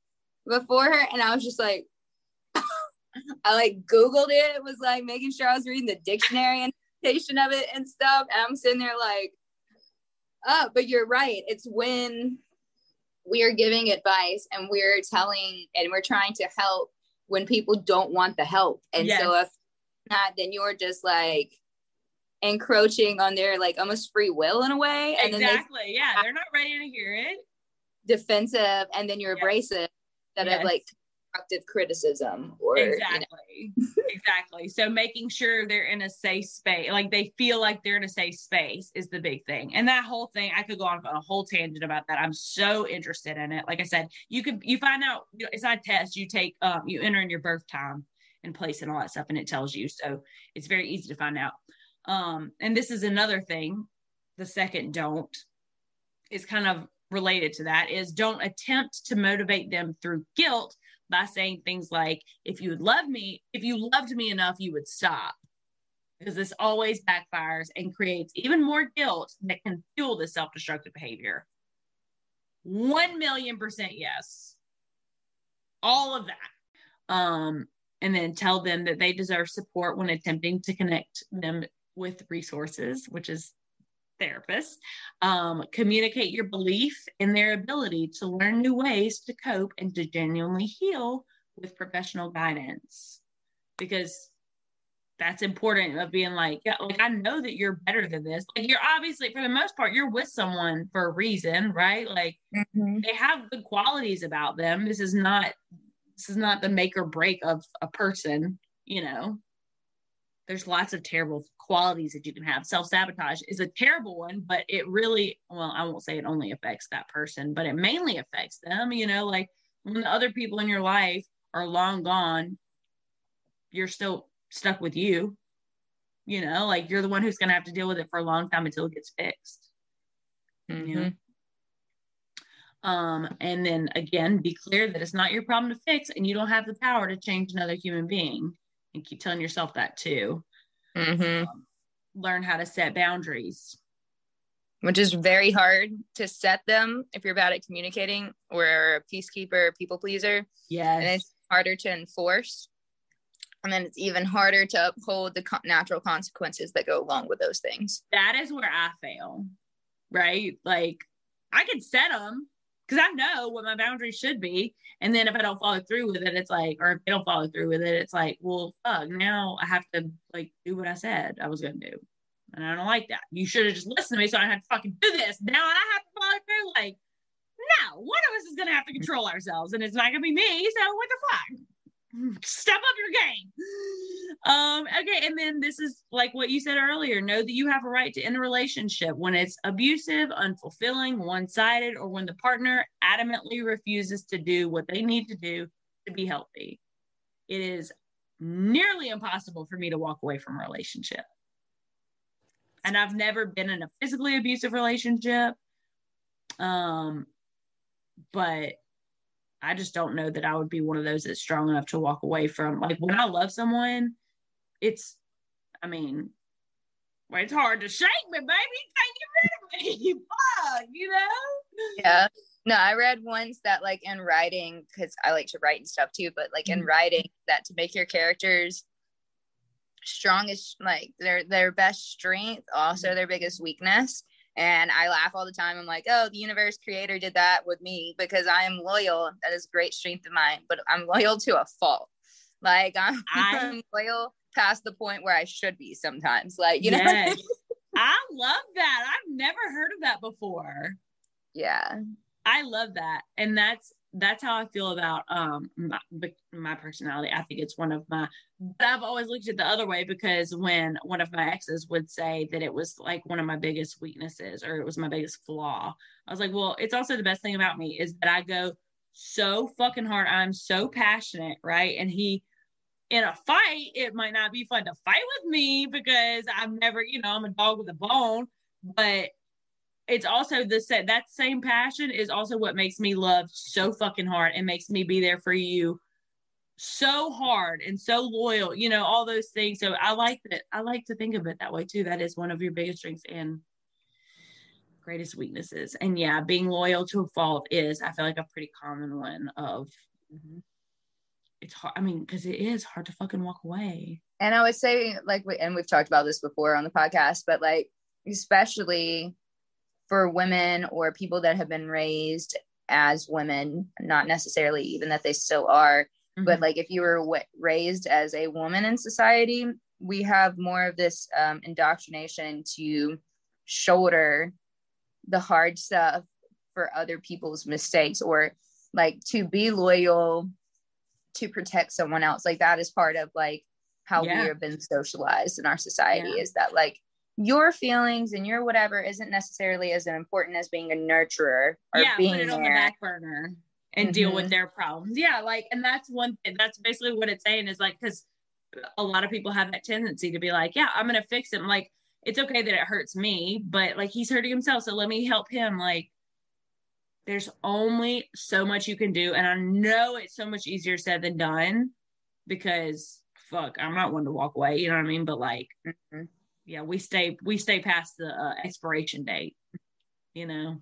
before and i was just like [laughs] i like googled it it was like making sure i was reading the dictionary interpretation of it and stuff and i'm sitting there like oh but you're right it's when we are giving advice and we're telling and we're trying to help when people don't want the help. And yes. so if not, then you're just like encroaching on their like almost free will in a way. And exactly. They, yeah. They're not ready to hear it. Defensive and then you're yes. abrasive instead yes. of like constructive criticism or exactly you know. exactly. So making sure they're in a safe space like they feel like they're in a safe space is the big thing. And that whole thing i could go on a whole tangent about that. I'm so interested in it. Like i said you could you find out you know, it's not a test. You take um you enter in your birth time and place and all that stuff and it tells you. So it's very easy to find out. Um and this is another thing. The second don't is kind of related to that is don't attempt to motivate them through guilt by saying things like, if you love me, if you loved me enough, you would stop. Because this always backfires and creates even more guilt that can fuel the self destructive behavior. 1 million percent yes. All of that. Um, and then tell them that they deserve support when attempting to connect them with resources, which is therapist. Um, communicate your belief in their ability to learn new ways to cope and to genuinely heal with professional guidance. Because that's important of being like, yeah, like I know that you're better than this. Like you're obviously, for the most part, you're with someone for a reason, right? Like mm-hmm. they have good qualities about them. This is not this is not the make or break of a person, you know. There's lots of terrible qualities that you can have. Self sabotage is a terrible one, but it really, well, I won't say it only affects that person, but it mainly affects them. You know, like when the other people in your life are long gone, you're still stuck with you. You know, like you're the one who's going to have to deal with it for a long time until it gets fixed. Mm-hmm. You know? Um, and then again, be clear that it's not your problem to fix and you don't have the power to change another human being. And keep telling yourself that too. Mm-hmm. Um, learn how to set boundaries. Which is very hard to set them if you're bad at communicating or a peacekeeper, people pleaser. Yes. And it's harder to enforce. And then it's even harder to uphold the natural consequences that go along with those things. That is where I fail, right? Like I can set them because I know what my boundaries should be. And then if I don't follow through with it, it's like, or if they don't follow through with it, it's like, well, fuck, now I have to like do what I said I was to do. And I don't like that. You should have just listened to me so I had to fucking do this. Now I have to follow through. Like, no, one of us is to have to control ourselves and it's not to be me. So what the fuck? [laughs] step up your game. Um, okay, and then this is like what you said earlier know that you have a right to end a relationship when it's abusive, unfulfilling, one sided, or when the partner adamantly refuses to do what they need to do to be healthy. It is nearly impossible for me to walk away from a relationship. And I've never been in a physically abusive relationship. Um, but I just don't know that I would be one of those that's strong enough to walk away from. Like when I love someone, it's, I mean, well, it's hard to shake me, baby. Can't get rid of me. [laughs] Fuck, you know? Yeah. No, I read once that like in writing, because I like to write and stuff too, but like in mm-hmm. writing that to make your characters strongest, like their their best strength, also mm-hmm. their biggest weakness. And I laugh all the time. I'm like, oh, the universe creator did that with me because I am loyal. That is great strength of mine, but I'm loyal to a fault. Like I'm, [laughs] I'm loyal past the point where I should be sometimes. Like, you yes. know. [laughs] I love that. I've never heard of that before. Yeah. I love that. And that's that's how I feel about um my, my personality. I think it's one of my but I've always looked at the other way because when one of my exes would say that it was like one of my biggest weaknesses or it was my biggest flaw, I was like, well, it's also the best thing about me is that I go so fucking hard. I'm so passionate, right? And he in a fight, it might not be fun to fight with me because I'm never, you know, I'm a dog with a bone, but it's also the set that same passion is also what makes me love so fucking hard and makes me be there for you so hard and so loyal you know all those things. So i like that i like to think of it that way too. That is one of your biggest strengths and greatest weaknesses. And yeah being loyal to a fault is i feel like a pretty common one of mm-hmm. it's hard i mean because it is hard to fucking walk away. And i would say like and we've talked about this before on the podcast but like especially for women or people that have been raised as women, not necessarily even that they still are, mm-hmm. but like if you were w- raised as a woman in society, we have more of this um, indoctrination to shoulder the hard stuff for other people's mistakes or like to be loyal to protect someone else like that is part of like how yeah. we have been socialized in our society yeah. is that like your feelings and your whatever isn't necessarily as important as being a nurturer or yeah, being put it there. on the back burner and mm-hmm. deal with mm-hmm. their problems. Yeah, like, and that's one thing. That's basically what it's saying is like, because a lot of people have that tendency to be like, yeah, I'm gonna fix him. Like, it's okay that it hurts me, but like he's hurting himself, so let me help him. Like, there's only so much you can do, and I know it's so much easier said than done because fuck, I'm not one to walk away. You know what I mean? But like. Mm-hmm yeah, we stay we stay past the uh, expiration date. You know.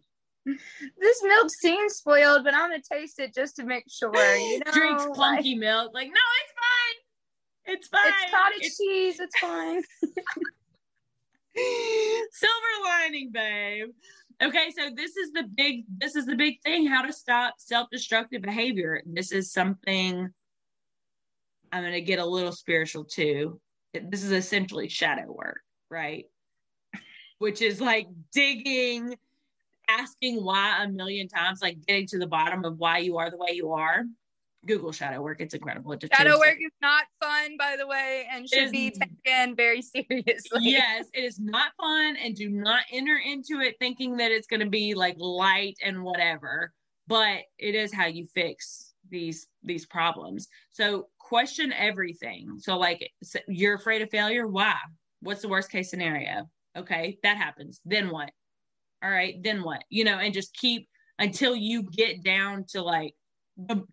This milk seems spoiled, but I'm gonna taste it just to make sure. You [laughs] know, drinks clunky like, milk. Like, no, it's fine. It's fine. It's cottage it's- cheese. It's fine. [laughs] [laughs] Silver lining, babe. Okay, so this is the big this is the big thing how to stop self-destructive behavior. This is something I'm going to get a little spiritual too. This is essentially shadow work, right? Which is like digging, asking why a million times, like getting to the bottom of why you are the way you are. Google shadow work. It's incredible. It shadow work is not fun, by the way, and should is, be taken very seriously. Yes, it is not fun, and do not enter into it thinking that it's going to be like light and whatever. But it is how you fix these these problems. So question everything. So like you're afraid of failure. Why? What's the worst case scenario? Okay, that happens. Then what? All right, then what? You know, and just keep until you get down to like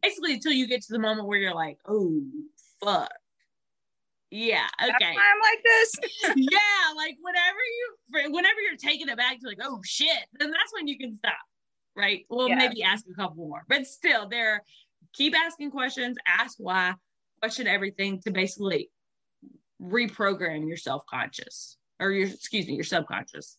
basically until you get to the moment where you're like, oh fuck. Yeah, okay. I'm like this. [laughs] yeah, like whenever you whenever you're taking it back to like, oh shit, then that's when you can stop. Right. Well, yeah. maybe ask a couple more. But still there keep asking questions, ask why, question everything to basically reprogram your self-conscious or your excuse me, your subconscious.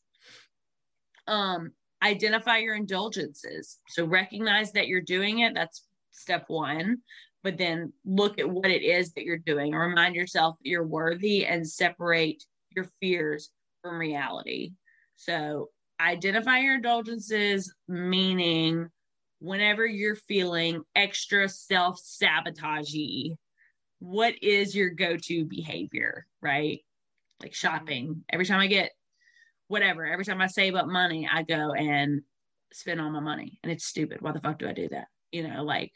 Um identify your indulgences. So recognize that you're doing it. That's step one, but then look at what it is that you're doing. Remind yourself that you're worthy and separate your fears from reality. So identify your indulgences, meaning whenever you're feeling extra self sabotagey, what is your go to behavior, right? Like shopping. Every time I get whatever, every time I save up money, I go and spend all my money. And it's stupid. Why the fuck do I do that? You know, like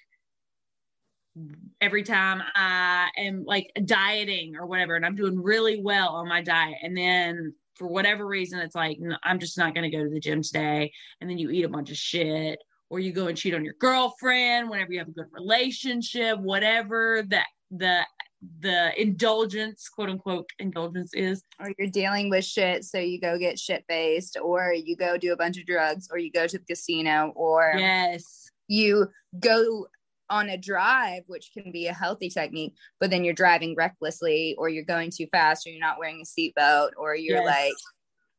every time I am like dieting or whatever, and I'm doing really well on my diet. And then for whatever reason, it's like, no, I'm just not going to go to the gym today. And then you eat a bunch of shit, or you go and cheat on your girlfriend whenever you have a good relationship, whatever that the the indulgence quote unquote indulgence is or you're dealing with shit so you go get shit faced or you go do a bunch of drugs or you go to the casino or yes you go on a drive, which can be a healthy technique, but then you're driving recklessly or you're going too fast or you're not wearing a seatbelt or you're yes. like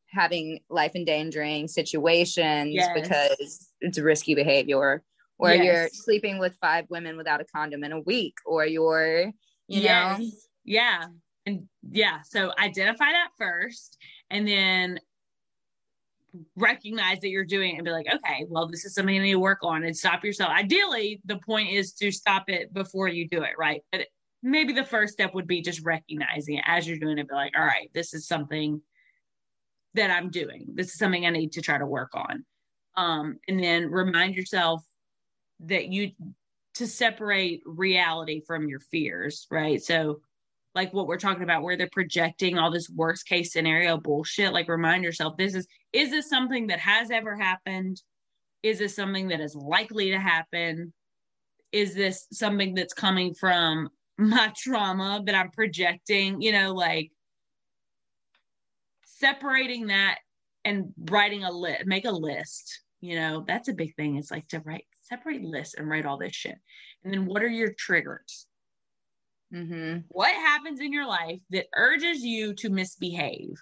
having life endangering situations yes. because it's a risky behavior or yes. you're sleeping with five women without a condom in a week or you're you yes. know yeah and yeah so identify that first and then recognize that you're doing it and be like, okay, well, this is something you need to work on and stop yourself. Ideally, the point is to stop it before you do it, right? But maybe the first step would be just recognizing it as you're doing it, be like, all right, this is something that I'm doing. This is something I need to try to work on. Um, and then remind yourself that you to separate reality from your fears, right? So like what we're talking about where they're projecting all this worst case scenario bullshit like remind yourself this is is this something that has ever happened? Is this something that is likely to happen? Is this something that's coming from [laughs] my trauma that i'm projecting? You know like separating that and writing a list make a list you know that's a big thing. It's like to write separate lists and write all this shit and then what are your triggers Mm-hmm. What happens in your life that urges you to misbehave?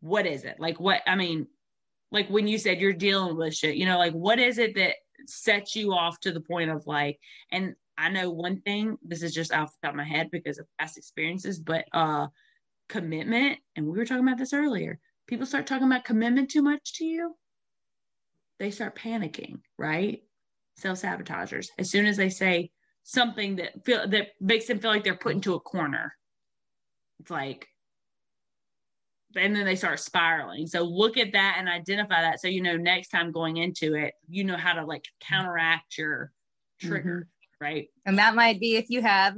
What is it? Like, what, I mean, like when you said you're dealing with shit, you know, like what is it that sets you off to the point of like, and I know one thing, this is just off the top of my head because of past experiences, but uh commitment, and we were talking about this earlier. People start talking about commitment too much to you, they start panicking, right? Self sabotagers. As soon as they say, something that feel that makes them feel like they're put into a corner. It's like and then they start spiraling. So look at that and identify that so you know next time going into it, you know how to like counteract your trigger, mm-hmm. right? And that might be if you have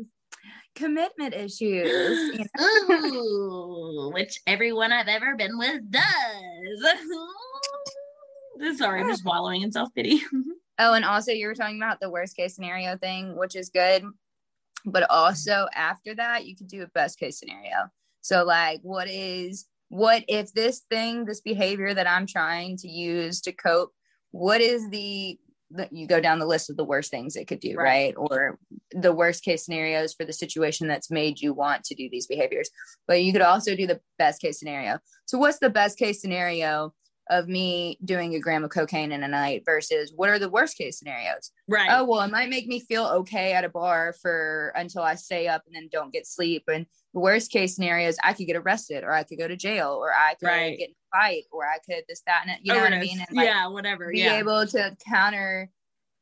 commitment issues, you [gasps] know? Ooh, which everyone I've ever been with does. [laughs] Sorry, I'm just wallowing in self pity. [laughs] Mm-hmm. Oh, and also you were talking about the worst case scenario thing, which is good. But also after that, you could do a best case scenario. So, like, what is what if this thing, this behavior that I'm trying to use to cope, what is the you go down the list of the worst things it could do, right? right? Or the worst case scenarios for the situation that's made you want to do these behaviors. But you could also do the best case scenario. So, what's the best case scenario of me doing a gram of cocaine in a night versus what are the worst case scenarios? Right. Oh, well, it might make me feel okay at a bar for until I stay up and then don't get sleep. And the worst case scenarios, I could get arrested or I could go to jail or I could Right. get in a fight or I could this, that, and you know what I mean? And like, yeah, whatever. be yeah. able to counter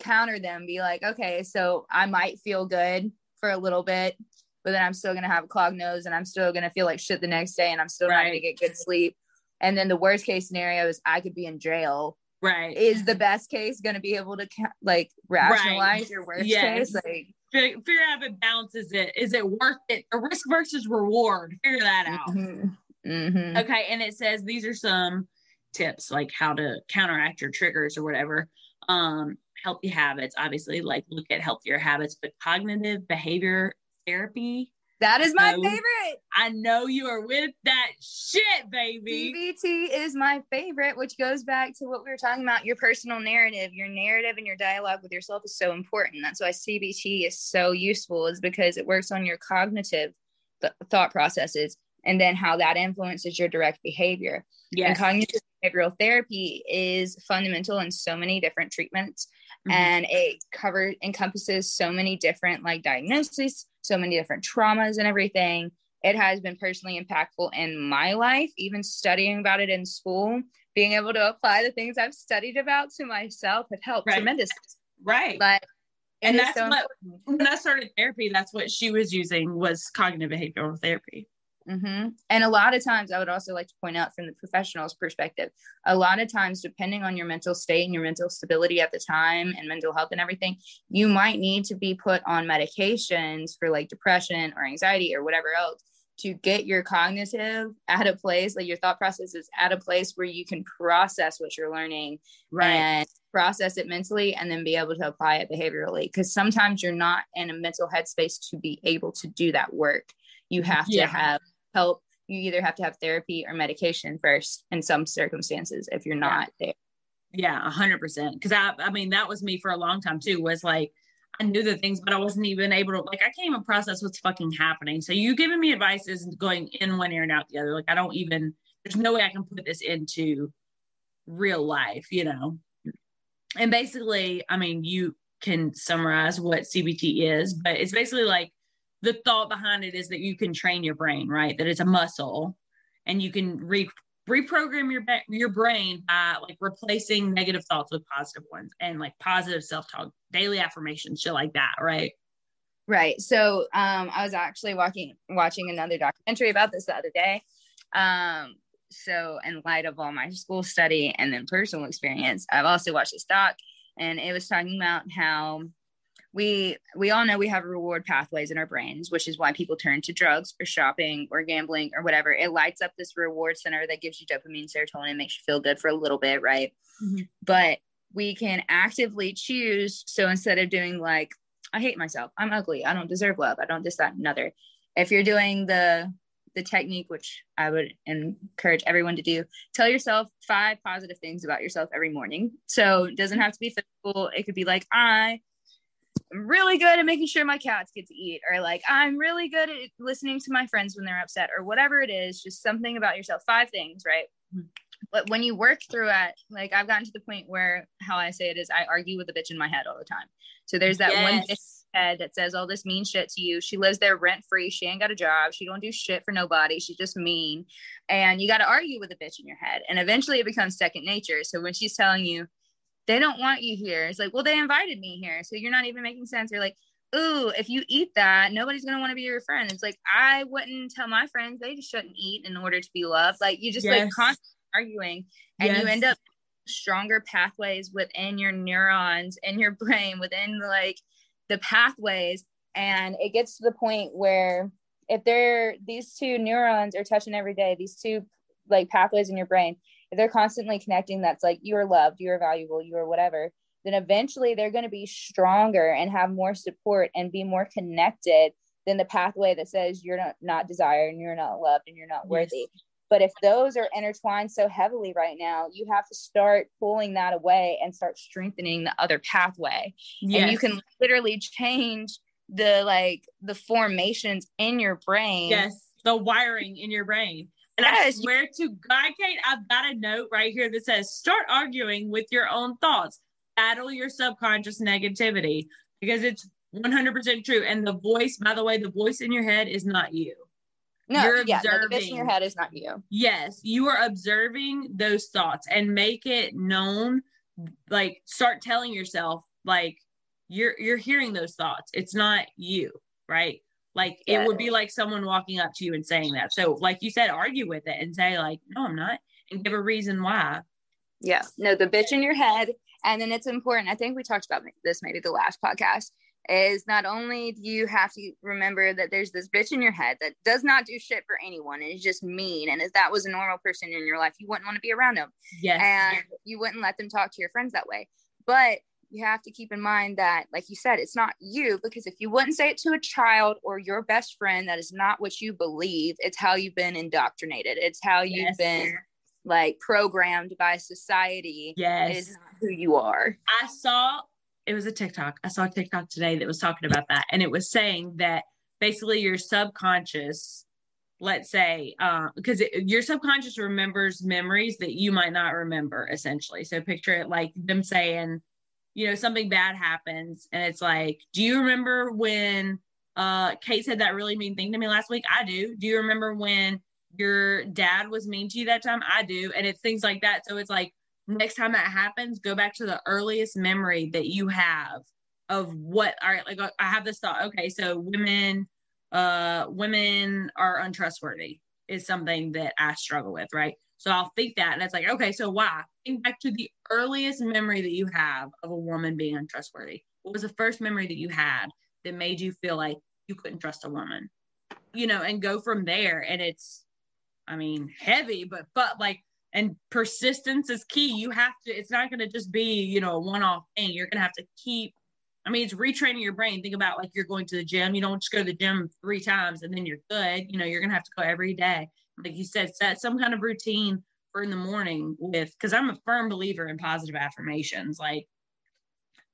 counter them be like okay so i might feel good for a little bit but then i'm still gonna have a clogged nose and i'm still gonna feel like shit the next day and i'm still not gonna get good sleep and then the worst case scenario is i could be in jail right. is the best case gonna be able to like rationalize your worst Yes. case like Fi- figure out if it balances it. Is it worth it? A risk versus reward. Figure that out. mhm, mhm. Okay. And it says these are some tips like how to counteract your triggers or whatever. Um, healthy habits, obviously, like look at healthier habits, but cognitive behavior therapy. That is my favorite I know you are with that shit, baby. CBT is my favorite, which goes back to what we were talking about. Your personal narrative, your narrative and your dialogue with yourself is so important. That's why CBT is so useful, is because it works on your cognitive th- thought processes and then how that influences your direct behavior. And cognitive behavioral therapy is fundamental in so many different treatments Mhm. and it covers encompasses so many different like diagnoses so many different traumas and everything it has been personally impactful in my life even studying about it in school being able to apply the things i've studied about to myself have helped Right. tremendously right. but And that's so what- when I started therapy, that's what she was using was cognitive behavioral therapy. Mhm. And a lot of times, I would also like to point out from the professional's perspective, a lot of times, depending on your mental state and your mental stability at the time and mental health and everything, you might need to be put on medications for like depression or anxiety or whatever else to get your cognitive at a place, like your thought process is at a place where you can process what you're learning and process it mentally and then be able to apply it behaviorally. Because sometimes you're not in a mental headspace to be able to do that work. You have Yeah. to have help. You either have to have therapy or medication first in some circumstances if you're not there. Yeah, a hundred percent. Because I, I mean, that was me for a long time too. Was like, I knew the things, but I wasn't even able to. Like, I can't even process what's fucking happening. So you giving me advice is going in one ear and out the other. Like, I don't even. There's no way I can put this into real life, you know. And basically, I mean, you can summarize what CBT is, but it's basically like the thought behind it is that you can train your brain, right? That it's a muscle, and you can re reprogram your ba- your brain by like replacing negative thoughts with positive ones and like positive self-talk daily affirmations shit like that right Right. So um, I was actually walking watching another documentary about this the other day. Um, so in light of all my school study and then personal experience, I've also watched this doc, and it was talking about how we we all know we have reward pathways in our brains, which is why people turn to drugs or shopping or gambling or whatever. It lights up this reward center that gives you dopamine, serotonin, makes you feel good for a little bit, right? Mhm. But we can actively choose. So instead of doing like I hate myself. I'm ugly. I don't deserve love. I don't this, that, another. If you're doing the the technique, which I would encourage everyone to do, tell yourself five positive things about yourself every morning. So it doesn't have to be physical. It could be like I am really good at making sure my cats get to eat, or like I'm really good at listening to my friends when they're upset, or whatever it is. Just something about yourself. Five things, right? But when you work through it, like I've gotten to the point where how I say it is I argue with a bitch in my head all the time. So there's that one bitch head that says all this mean shit to you. She lives there rent free. She ain't got a job. She don't do shit for nobody. She's just mean. And you got to argue with a bitch in your head. And eventually it becomes second nature. So when she's telling you they don't want you here, it's like, well, they invited me here. So you're not even making sense. You're like, ooh, if you eat that, nobody's gonna want to be your friend. It's like I wouldn't tell my friends they just shouldn't eat in order to be loved. Like you just like Yes. constantly arguing and you end up stronger pathways within your neurons in your brain within like the pathways and it gets to the point where if they're these two neurons are touching every day these two like pathways in your brain if they're constantly connecting that's like you are loved you are valuable you are whatever then eventually they're going to be stronger and have more support and be more connected than the pathway that says you're not not desired and you're not loved and you're not worthy but if those are intertwined so heavily right now you have to start pulling that away and start strengthening the other pathway Yes. and you can literally change the like the formations in your brain. Yes, the wiring in your brain. And yes. I swear to God, Kate, I've got a note right here that says start arguing with your own thoughts. Battle your subconscious negativity because it's 100% true. And the voice, by the way, the voice in your head is not you. No, You're yeah, observing, no, the voice in your head is not you. Yes, you are observing those thoughts and make it known. Like, start telling yourself, like, you're you're hearing those thoughts. It's not you, right? Like yeah. it would be like someone walking up to you and saying that. So, like you said, argue with it and say, like, no, I'm not, and give a reason why. Yeah. No, the bitch in your head. And then it's important. I think we talked about this maybe the last podcast is not only do you have to remember that there's this bitch in your head that does not do shit for anyone and is just mean. And if that was a normal person in your life, you wouldn't want to be around them. Yes. And you wouldn't let them talk to your friends that way. But you have to keep in mind that, like you said, it's not you because if you wouldn't say it to a child or your best friend, that is not what you believe. It's how you've been indoctrinated. It's how you've yes. been like programmed by society. Yes. It is not who you are. I saw it was a TikTok. I saw a TikTok today that was talking about that. And it was saying that basically your subconscious, let's say, uh, because it, your subconscious remembers memories that you might not remember, essentially. So picture it like them saying, you know, something bad happens and it's like, do you remember when uh Kate said that really mean thing to me last week? I do. Do you remember when your dad was mean to you that time? I do. And it's things like that. So it's like next time that happens, go back to the earliest memory that you have of what all right, like I have this thought. Okay, so women uh women are untrustworthy is something that I struggle with, right? So I'll think that and it's like, okay, so why? Think back to the earliest memory that you have of a woman being untrustworthy. What was the first memory that you had that made you feel like you couldn't trust a woman? You know, and go from there. And it's, I mean, heavy, but but like and persistence is key. You have to, it's not going to just be, you know, a one off thing. You're going to have to keep, I mean, it's retraining your brain. Think about like you're going to the gym. You don't just go to the gym three times and then you're good. You know, you're going to have to go every day like you said, set some kind of routine for in the morning with because I'm a firm believer in positive affirmations. Like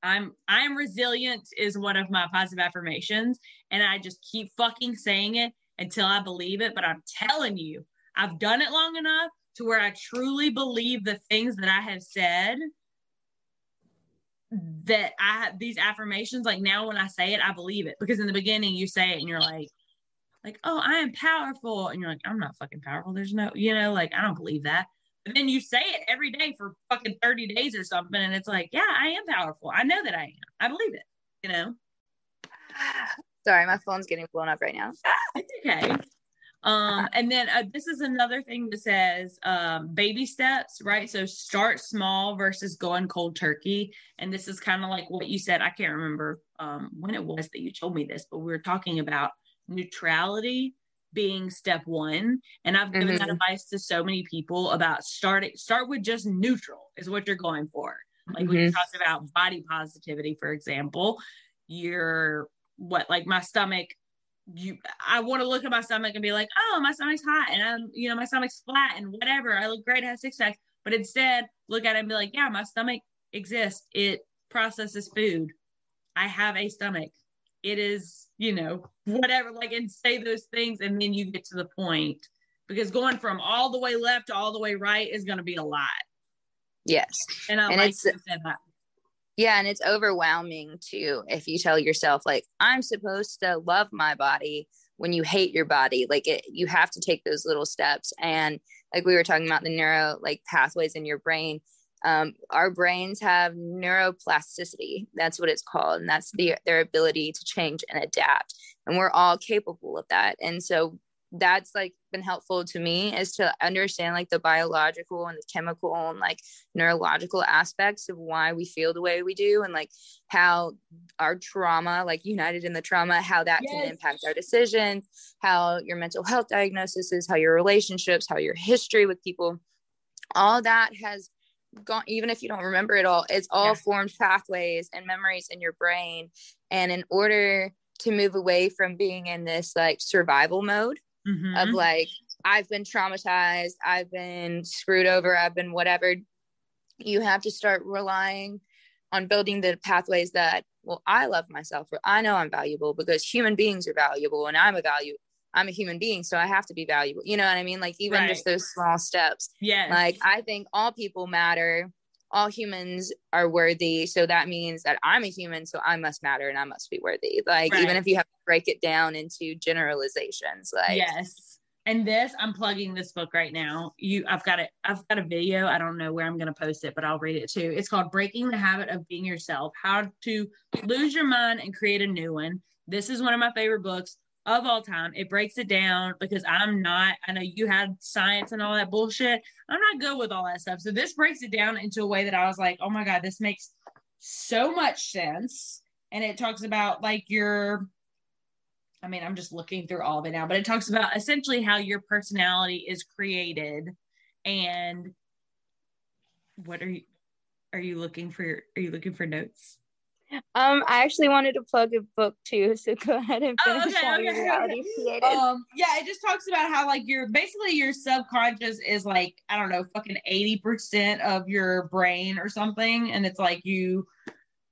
I'm I'm resilient is one of my positive affirmations. And I just keep fucking saying it until I believe it. But I'm telling you, I've done it long enough to where I truly believe the things that I have said that I have these affirmations. Like now when I say it, I believe it because in the beginning you say it and you're like, like, oh, I am powerful. And you're like, I'm not fucking powerful. There's no, you know, like, I don't believe that. And then you say it every day for fucking 30 days or something. And it's like, yeah, I am powerful. I know that I am. I believe it, you know? [sighs] Sorry, my phone's getting blown up right now. it's okay. Um, and then uh, this is another thing that says um, baby steps, right? So start small versus going cold turkey. And this is kind of like what you said. I can't remember um, when it was that you told me this, but we were talking about neutrality being step one. And i've given mm-hmm. that advice to so many people about starting start with just neutral is what you're going for. Like mm-hmm. when you talked about body positivity for example you're what like my stomach you i want to look at my stomach and be like oh my stomach's hot and i'm you know my stomach's flat and whatever. I look great I have six packs. But instead look at it and be like yeah my stomach exists. It processes food. I have a stomach it is, you know, whatever, like, and say those things. And then you get to the point because going from all the way left to all the way right is going to be a lot. Yes. And I and like it's, that. Yeah. And it's overwhelming too if you tell yourself, like, I'm supposed to love my body when you hate your body. Like, it, you have to take those little steps. And like we were talking about the neuro, like, pathways in your brain um, our brains have neuroplasticity. That's what it's called. And that's the, their ability to change and adapt. And we're all capable of that. And so that's like been helpful to me is to understand like the biological and the chemical and like neurological aspects of why we feel the way we do and like how our trauma like united in the trauma how that yes. can impact our decisions how your mental health diagnosis is how your relationships how your history with people. All that has gone even if you don't remember it all it's all yeah. formed pathways and memories in your brain and in order to move away from being in this like survival mode mm-hmm. of like i've been traumatized i've been screwed over i've been whatever you have to start relying on building the pathways that well, I love myself. Or I know I'm valuable because human beings are valuable and I'm a value. I'm a human being, so I have to be valuable. You know what I mean? Like even right. just those small steps. Yeah. Like I think all people matter. All humans are worthy. So that means that I'm a human, so I must matter and I must be worthy. Like right. even if you have to break it down into generalizations. Like yes and this i'm plugging this book right now you i've got it i've got a video i don't know where i'm going to post it but i'll read it too it's called breaking the habit of being yourself how to lose your mind and create a new one this is one of my favorite books of all time. It breaks it down because i'm not i know you had science and all that bullshit. I'm not good with all that stuff. So this breaks it down into a way that i was like oh my god this makes so much sense. And it talks about like your I mean, I'm just looking through all of it now, but it talks about essentially how your personality is created. And what are you are you looking for are you looking for notes? Um, I actually wanted to plug a book too, so [laughs] go ahead and oh, finish oh, okay, okay, reality okay. Um, yeah, it just talks about how like your basically your subconscious is like I don't know, fucking eighty percent of your brain or something, and it's like you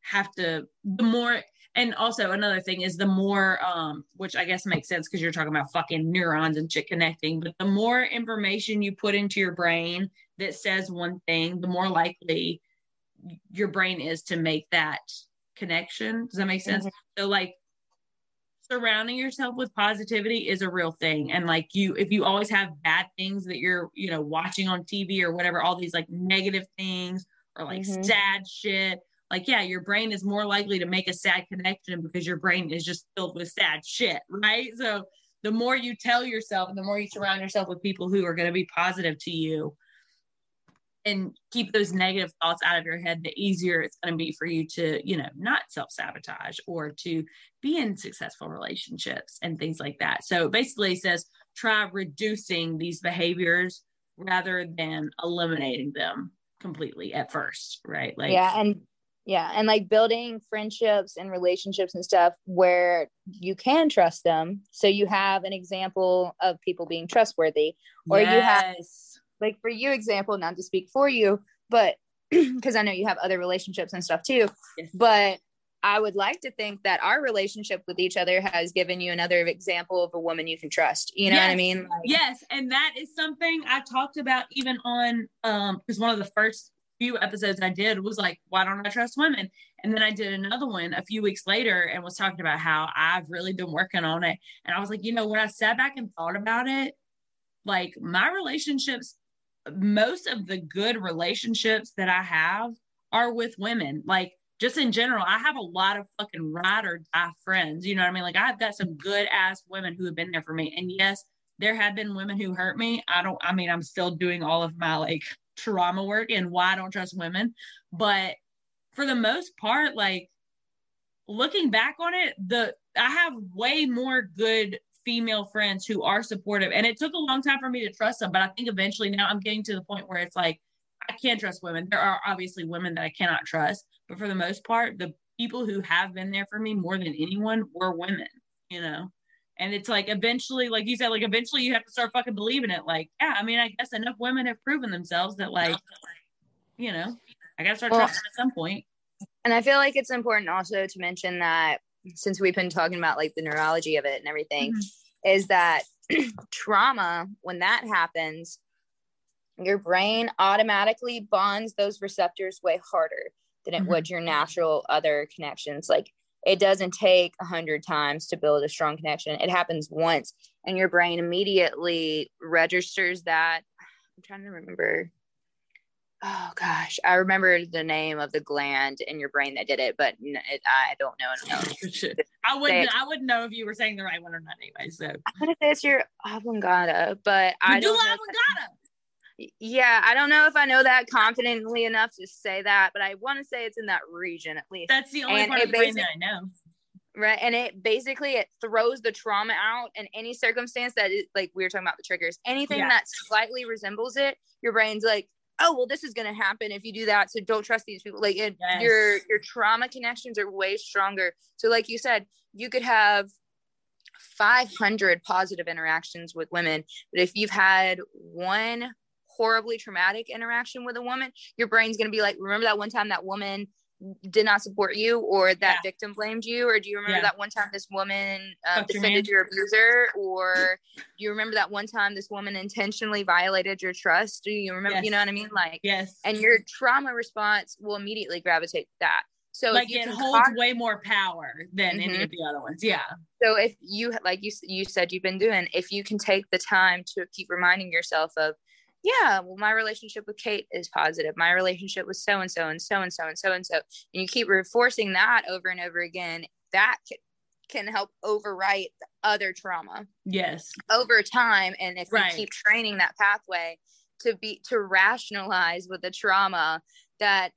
have to the more and also another thing is the more um which i guess makes sense because you're talking about fucking neurons and shit connecting but the more information you put into your brain that says one thing the more likely your brain is to make that connection does that make sense mm-hmm. so like surrounding yourself with positivity is a real thing and like you if you always have bad things that you're you know watching on tv or whatever all these like negative things or like mm-hmm. sad shit like yeah your brain is more likely to make a sad connection because your brain is just filled with sad shit [laughs] right so the more you tell yourself and the more you surround yourself with people who are going to be positive to you and keep those negative thoughts out of your head the easier it's going to be for you to you know not self-sabotage or to be in successful relationships and things like that. So basically it says try reducing these behaviors rather than eliminating them completely at first right? Like yeah and yeah and like building friendships and relationships and stuff where you can trust them. So you have an example of people being trustworthy or yes. you have like for you example not to speak for you but [clears throat] because i know you have other relationships and stuff too but i would like to think that our relationship with each other has given you another example of a woman you can trust you know yes. what i mean like, yes and that is something i talked about even on um because one of the first few episodes I did was like, why don't I trust women? And then I did another one a few weeks later and was talking about how I've really been working on it. And I was like, you know, when I sat back and thought about it, like my relationships, most of the good relationships that I have are with women. Like just in general, I have a lot of fucking ride or die friends. You know what I mean? Like I've got some good ass women who have been there for me. And yes, there have been women who hurt me. I don't, I mean, I'm still doing all of my like trauma work and why I don't trust women. But for the most part, like looking back on it, the I have way more good female friends who are supportive. And it took a long time for me to trust them, but I think eventually now I'm getting to the point where it's like I can't trust women. There are obviously women that I cannot trust, but for the most part, the people who have been there for me more than anyone were women, you know. And it's like eventually, like you said, like eventually you have to start fucking believing it. Like, yeah, I mean, I guess enough women have proven themselves that, like, you know, I gotta start well, trusting at some point. And I feel like it's important also to mention that since we've been talking about like the neurology of it and everything, mm-hmm. is that [clears throat] trauma, when that happens, your brain automatically bonds those receptors way harder than it mm-hmm. would your natural other connections. Like it doesn't take a hundred times to build a strong connection. It happens once and your brain immediately registers that. I'm trying to remember. Oh gosh, I remember the name of the gland in your brain that did it, but it, I don't know. [laughs] I wouldn't. I wouldn't know if you were saying the right one or not. Anyway, so I'm gonna say it's your oblongata, but I don't know. Oblongata yeah, I don't know if I know that confidently enough to say that, but I want to say it's in that region at least. That's the only and part of the brain that I know. Right. And it basically it throws the trauma out in any circumstance that is like we were talking about the triggers. Anything yeah. that slightly resembles it, your brain's like, oh well, this is gonna happen if you do that. So don't trust these people. Like yes. your your trauma connections are way stronger. So like you said, you could have 500 positive interactions with women, but if you've had one horribly traumatic interaction with a woman, your brain's going to be like, remember that one time that woman did not support you or that Yeah. victim blamed you or do you remember Yeah. that one time this woman um, Fucked your defended your abuser or do you remember that one time this woman intentionally violated your trust do you remember Yes. you know what i mean like Yes. and your trauma response will immediately gravitate that so like it holds way more power than any Mhm. of the other ones. Yeah. so if you like you you said you've been doing if you can take the time to keep reminding yourself of yeah well my relationship with kate is positive my relationship with so and so and so and so and so and so and you keep reinforcing that over and over again that can, can help overwrite the other trauma Yes. over time and if Right. you keep training that pathway to be to rationalize with the trauma that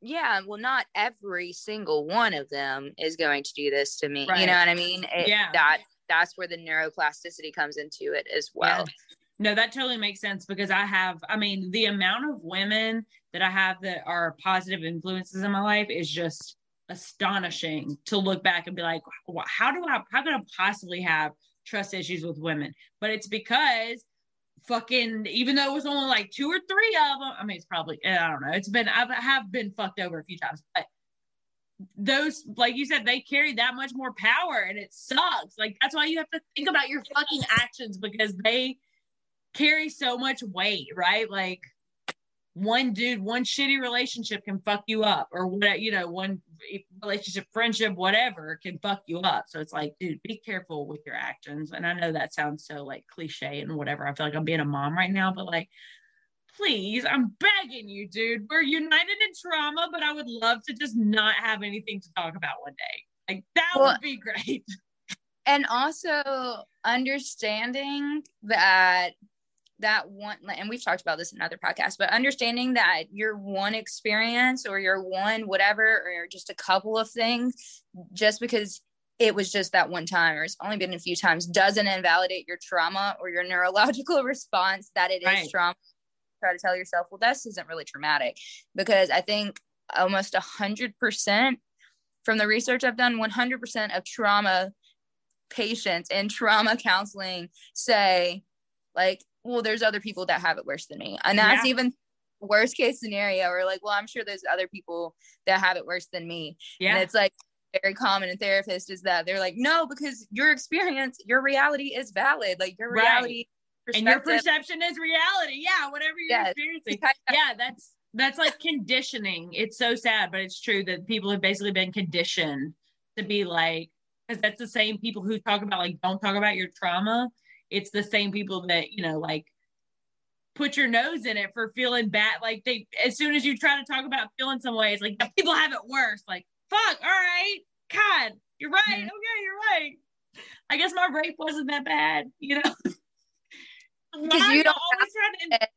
yeah well not every single one of them is going to do this to me Right. you know what i mean It- Yeah. that that's where the neuroplasticity comes into it as well No, that totally makes sense because I have, I mean, the amount of women that I have that are positive influences in my life is just astonishing to look back and be like, how do I, how could I possibly have trust issues with women? But it's because fucking, even though it was only like two or three of them, I mean, it's probably, eh, I don't know. It's been, I have been fucked over a few times, but those, like you said, they carry that much more power and it sucks. Like, that's why you have to think about your fucking actions because they, carry so much weight, right? Like one dude, one shitty relationship can fuck you up, or what you know, one relationship, friendship, whatever can fuck you up. So it's like, dude, be careful with your actions. And I know that sounds so like cliche and whatever. I feel like I'm being a mom right now, but like, please, I'm begging you, dude. We're united in trauma, but I would love to just not have anything to talk about one day. Like that Well, would be great. [laughs] and also understanding that that one and we've talked about this in other podcasts but understanding that your one experience or your one whatever or just a couple of things just because it was just that one time or it's only been a few times doesn't invalidate your trauma or your neurological [laughs] response that it is Right. trauma try to tell yourself well this isn't really traumatic because i think almost 100% from the research i've done 100% of trauma patients in trauma counseling say like well there's other people that have it worse than me and that's Yeah. even worst case scenario or like well i'm sure there's other people that have it worse than me Yeah. and it's like very common in therapists is that they're like no because your experience your reality is valid like your Right. reality And your perception is reality. Yeah, whatever you're Yes. experiencing. yeah that's that's like conditioning it's so sad but it's true that people have basically been conditioned to be like because that's the same people who talk about like don't talk about your trauma it's the same people that you know like put your nose in it for feeling bad. Like they as soon as you try to talk about feeling some ways like people have it worse. Like fuck all right. God you're right. Okay you're right. I guess my rape wasn't that bad you know? [laughs] Why you don't always trying to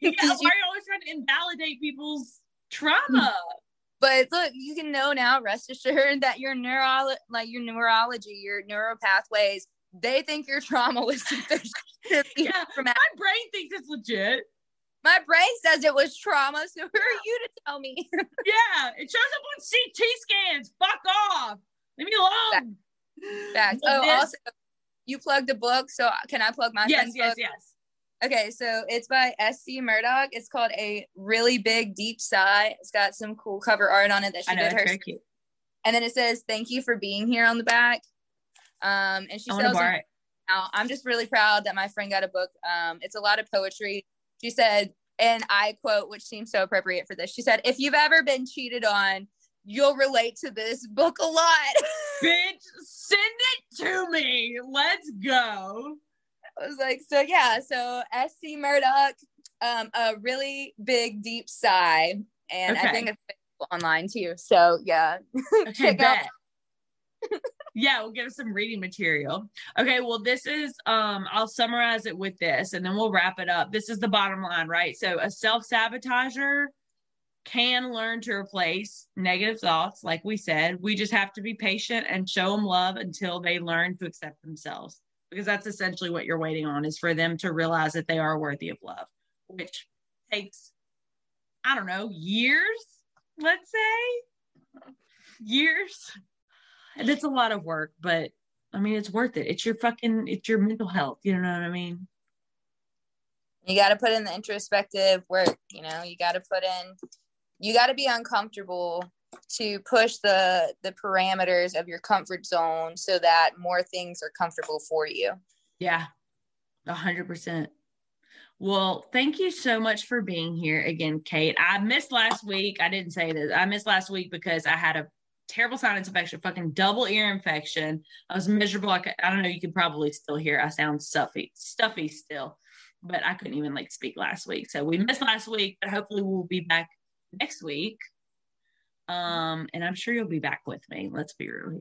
yeah, why you- are you always trying to invalidate people's trauma? But look, you can know now, rest assured that your neuro like your neurology, your neural pathways, they think your trauma was [laughs] sufficient Yeah. My brain thinks it's legit. My brain says it was trauma, so who are you to tell me? [laughs] Yeah, it shows up on CT scans. Fuck off. Leave me alone. Facts. Oh, this- also, you plugged a book, so can I plug my yes, yes, book? yes. Okay, so it's by S.C. Murdoch. It's called A Really Big Deep Sigh. It's got some cool cover art on it that she know did it's herself. very cute. And then it says, "Thank you for being here" on the back. Um, and she sells them now. I'm just really proud that my friend got a book. Um, it's a lot of poetry. She said, and I quote, which seems so appropriate for this. She said, "If you've ever been cheated on, you'll relate to this book a lot." [laughs] Bitch, send it to me. Let's go. I was like, so yeah, so SC Murdoch, um, a really big deep sigh, and I think it's online too. So yeah, [laughs] Okay, Check out- bet. Yeah, we'll give some reading material. Okay, well, this is um, I'll summarize it with this and then we'll wrap it up. This is the bottom line, right? So a self-sabotager can learn to replace negative thoughts, like we said. We just have to be patient and show them love until they learn to accept themselves. Because that's essentially what you're waiting on is for them to realize that they are worthy of love, which takes, I don't know, years, let's say. Years and it's a lot of work, but I mean, it's worth it. It's your fucking, it's your mental health. You know what I mean? you got to put in the introspective work. You know, you got to put in, you got to be uncomfortable to push the the parameters of your comfort zone so that more things are comfortable for you. Yeah, a hundred percent. Well, thank you so much for being here again, Kate. I missed last week. I didn't say this. I missed last week because I had a terrible sinus infection, fucking double ear infection. I was miserable. I, could, I don't know. You can probably still hear. I sound stuffy, stuffy still, but I couldn't even like speak last week. So we missed last week, but hopefully we'll be back next week. Um, and I'm sure you'll be back with me. Let's be real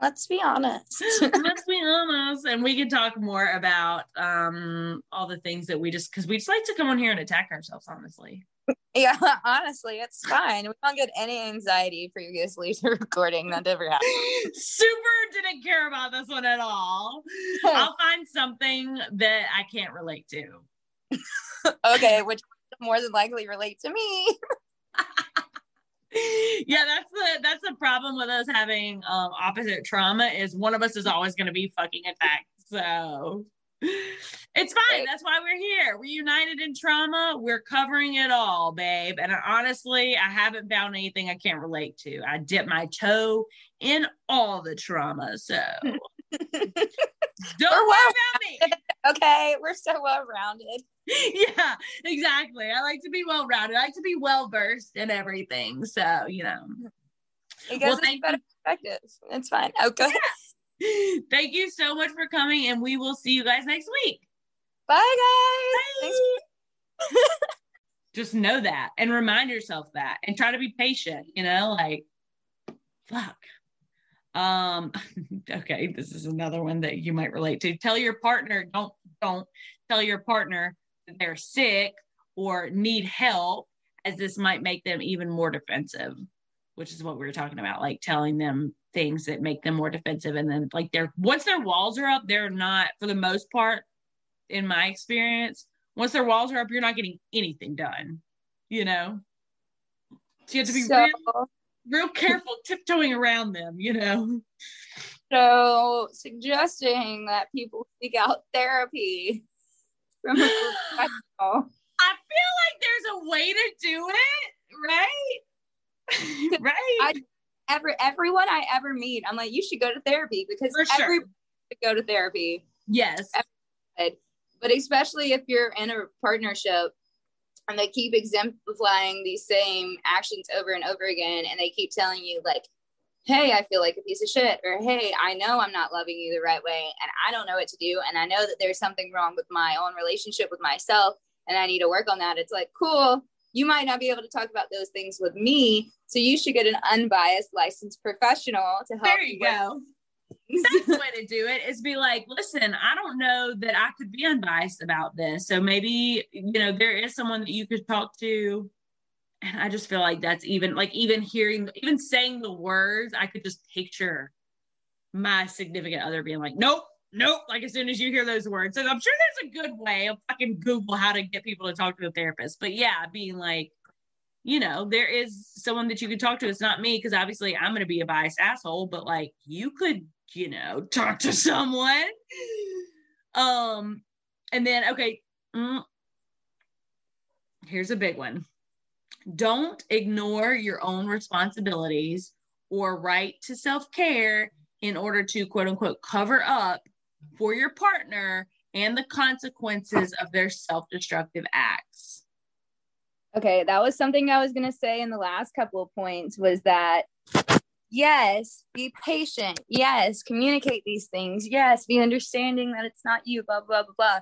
Let's be honest. [laughs] Let's be honest. And we can talk more about um all the things that we just because we just like to come on here and attack ourselves, honestly. Yeah, [laughs] honestly, it's fine. We don't get any anxiety previously to [laughs] recording. That never happened. Super didn't care about this one at all. [laughs] I'll find something that I can't relate to. okay, which more than likely relate to me. yeah, that's the that's the problem with us having um, opposite trauma is one of us is always going to be fucking attacked. So it's fine. That's why we're here. We're united in trauma. We're covering it all, babe. And honestly, I haven't found anything I can't relate to. I dip my toe in all the trauma. So [laughs] don't worry well about me. Okay, we're so well rounded. [laughs] yeah, exactly. I like to be well rounded. I like to be well versed in everything. So, you know. It well, thank better perspective. It's fine. Oh, okay. Yeah. [laughs] Thank you so much for coming, and we will see you guys next week. Bye, guys. Bye. [laughs] Just know that and remind yourself that and try to be patient, you know, like, fuck. Um, [laughs] okay, this is another one that you might relate to. Tell your partner, don't, don't tell your partner they're sick or need help, as this might make them even more defensive, which is what we were talking about, like telling them things that make them more defensive. And then, like, they're once their walls are up, they're not, for the most part, in my experience, once their walls are up, you're not getting anything done, you know? So you have to be so, real, real careful tiptoeing around them, you know? So, suggesting that people seek out therapy from a professional. I feel like there's a way to do it, right? [laughs] right. I, ever everyone I ever meet, I'm like, you should go to therapy because sure. everyone should go to therapy. Yes. But especially if you're in a partnership and they keep exemplifying these same actions over and over again and they keep telling you like hey, I feel like a piece of shit, or hey, I know I'm not loving you the right way and I don't know what to do. And I know that there's something wrong with my own relationship with myself and I need to work on that. It's like, cool, you might not be able to talk about those things with me. So you should get an unbiased licensed professional to help there you, go. That's [laughs] the way to do it is be like, listen, I don't know that I could be unbiased about this. So maybe, you know, there is someone that you could talk to and I just feel like that's even like even hearing even saying the words, I could just picture my significant other being like, nope, nope. Like as soon as you hear those words. I'm sure there's a good way of fucking Google how to get people to talk to a therapist. But yeah, being like, you know, there is someone that you could talk to. It's not me because obviously I'm going to be a biased asshole, but like you could, you know, talk to someone. Um, and then okay, mm, here's a big one don't ignore your own responsibilities or right to self care in order to quote unquote cover up for your partner and the consequences of their self destructive acts. Okay, that was something I was going to say in the last couple of points was that yes, be patient. Yes, communicate these things. Yes, be understanding that it's not you, blah, blah, blah, blah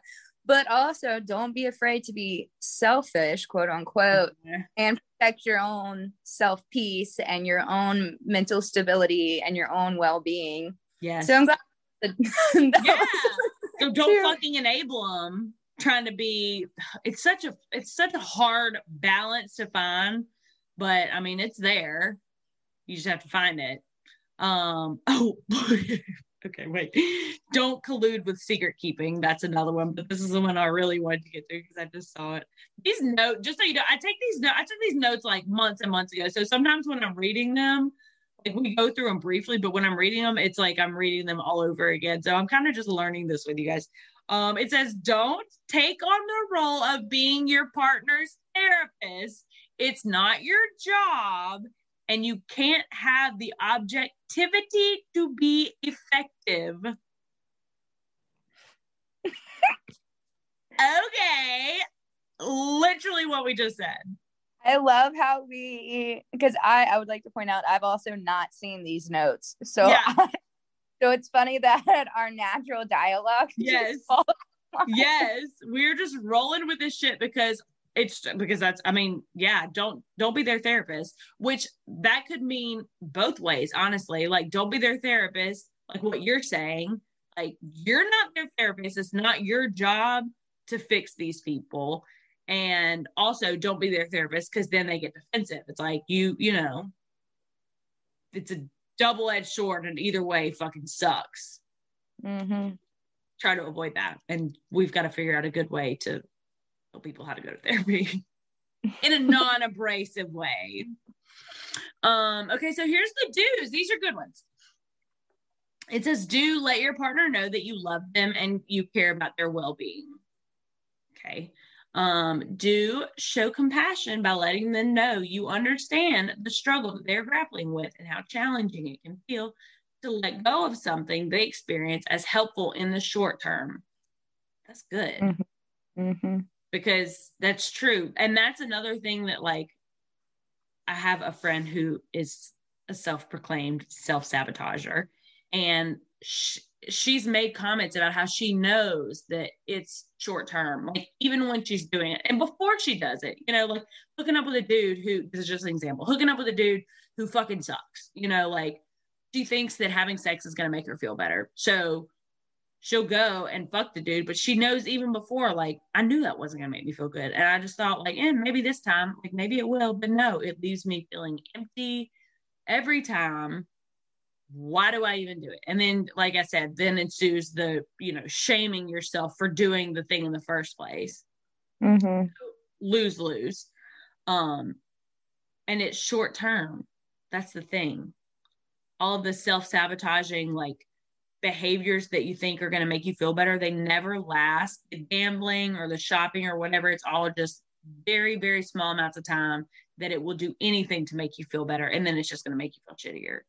but also don't be afraid to be selfish, quote unquote, mm-hmm. and protect your own self peace and your own mental stability and your own well being. Yeah. So I'm glad. [laughs] yeah. So don't fucking enable them trying to be. It's such a it's such a hard balance to find, but I mean it's there. You just have to find it. Um. [laughs] Oh. [laughs] okay, wait. Don't collude with secret keeping. That's another one, but this is the one I really wanted to get to because I just saw it. These notes, just so you know, I take these notes. I took these notes like months and months ago. So sometimes when I'm reading them, like we go through them briefly, but when I'm reading them, it's like I'm reading them all over again. So I'm kind of just learning this with you guys. Um, it says, don't take on the role of being your partner's therapist. It's not your job and you can't have the objectivity to be effective. [laughs] okay. Literally what we just said. I love how we because I I would like to point out I've also not seen these notes. So yeah. I, [laughs] so it's funny that [laughs] our natural dialogue yes. [laughs] yes. We're just rolling with this shit because it's because that's i mean yeah don't don't be their therapist which that could mean both ways honestly. Like don't be their therapist like what you're saying. Like you're not their therapist. It's not your job to fix these people and also don't be their therapist because then they get defensive. It's like you you know it's a double-edged sword and either way fucking sucks. Mm-hmm. try to avoid that. And we've got to figure out a good way to tell people how to go to therapy. [laughs] In a non-abrasive way. Um okay so here's the do's. These are good ones. It says do let your partner know that you love them and you care about their well-being. Okay um, do show compassion by letting them know you understand the struggle that they're grappling with and how challenging it can feel to let go of something they experience as helpful in the short term. That's good. Mm-hmm. Mm-hmm. Because that's true. And that's another thing that, like, I have a friend who is a self proclaimed self sabotager. And she, she's made comments about how she knows that it's short term, like even when she's doing it and before she does it, you know, like hooking up with a dude who this is just an example, hooking up with a dude who fucking sucks, you know, like she thinks that having sex is going to make her feel better. So she'll go and fuck the dude, but she knows even before, like, I knew that wasn't going to make me feel good. And I just thought, like, and eh, maybe this time, like, maybe it will, but no, it leaves me feeling empty every time why do I even do it? And then, like I said, then ensues the, you know, shaming yourself for doing the thing in the first place. Mm-hmm. Lose, lose. Um, and it's short term. That's the thing. All of the self sabotaging, like behaviors that you think are going to make you feel better, they never last. The gambling or the shopping or whatever, it's all just very, very small amounts of time that it will do anything to make you feel better. And then it's just going to make you feel shittier.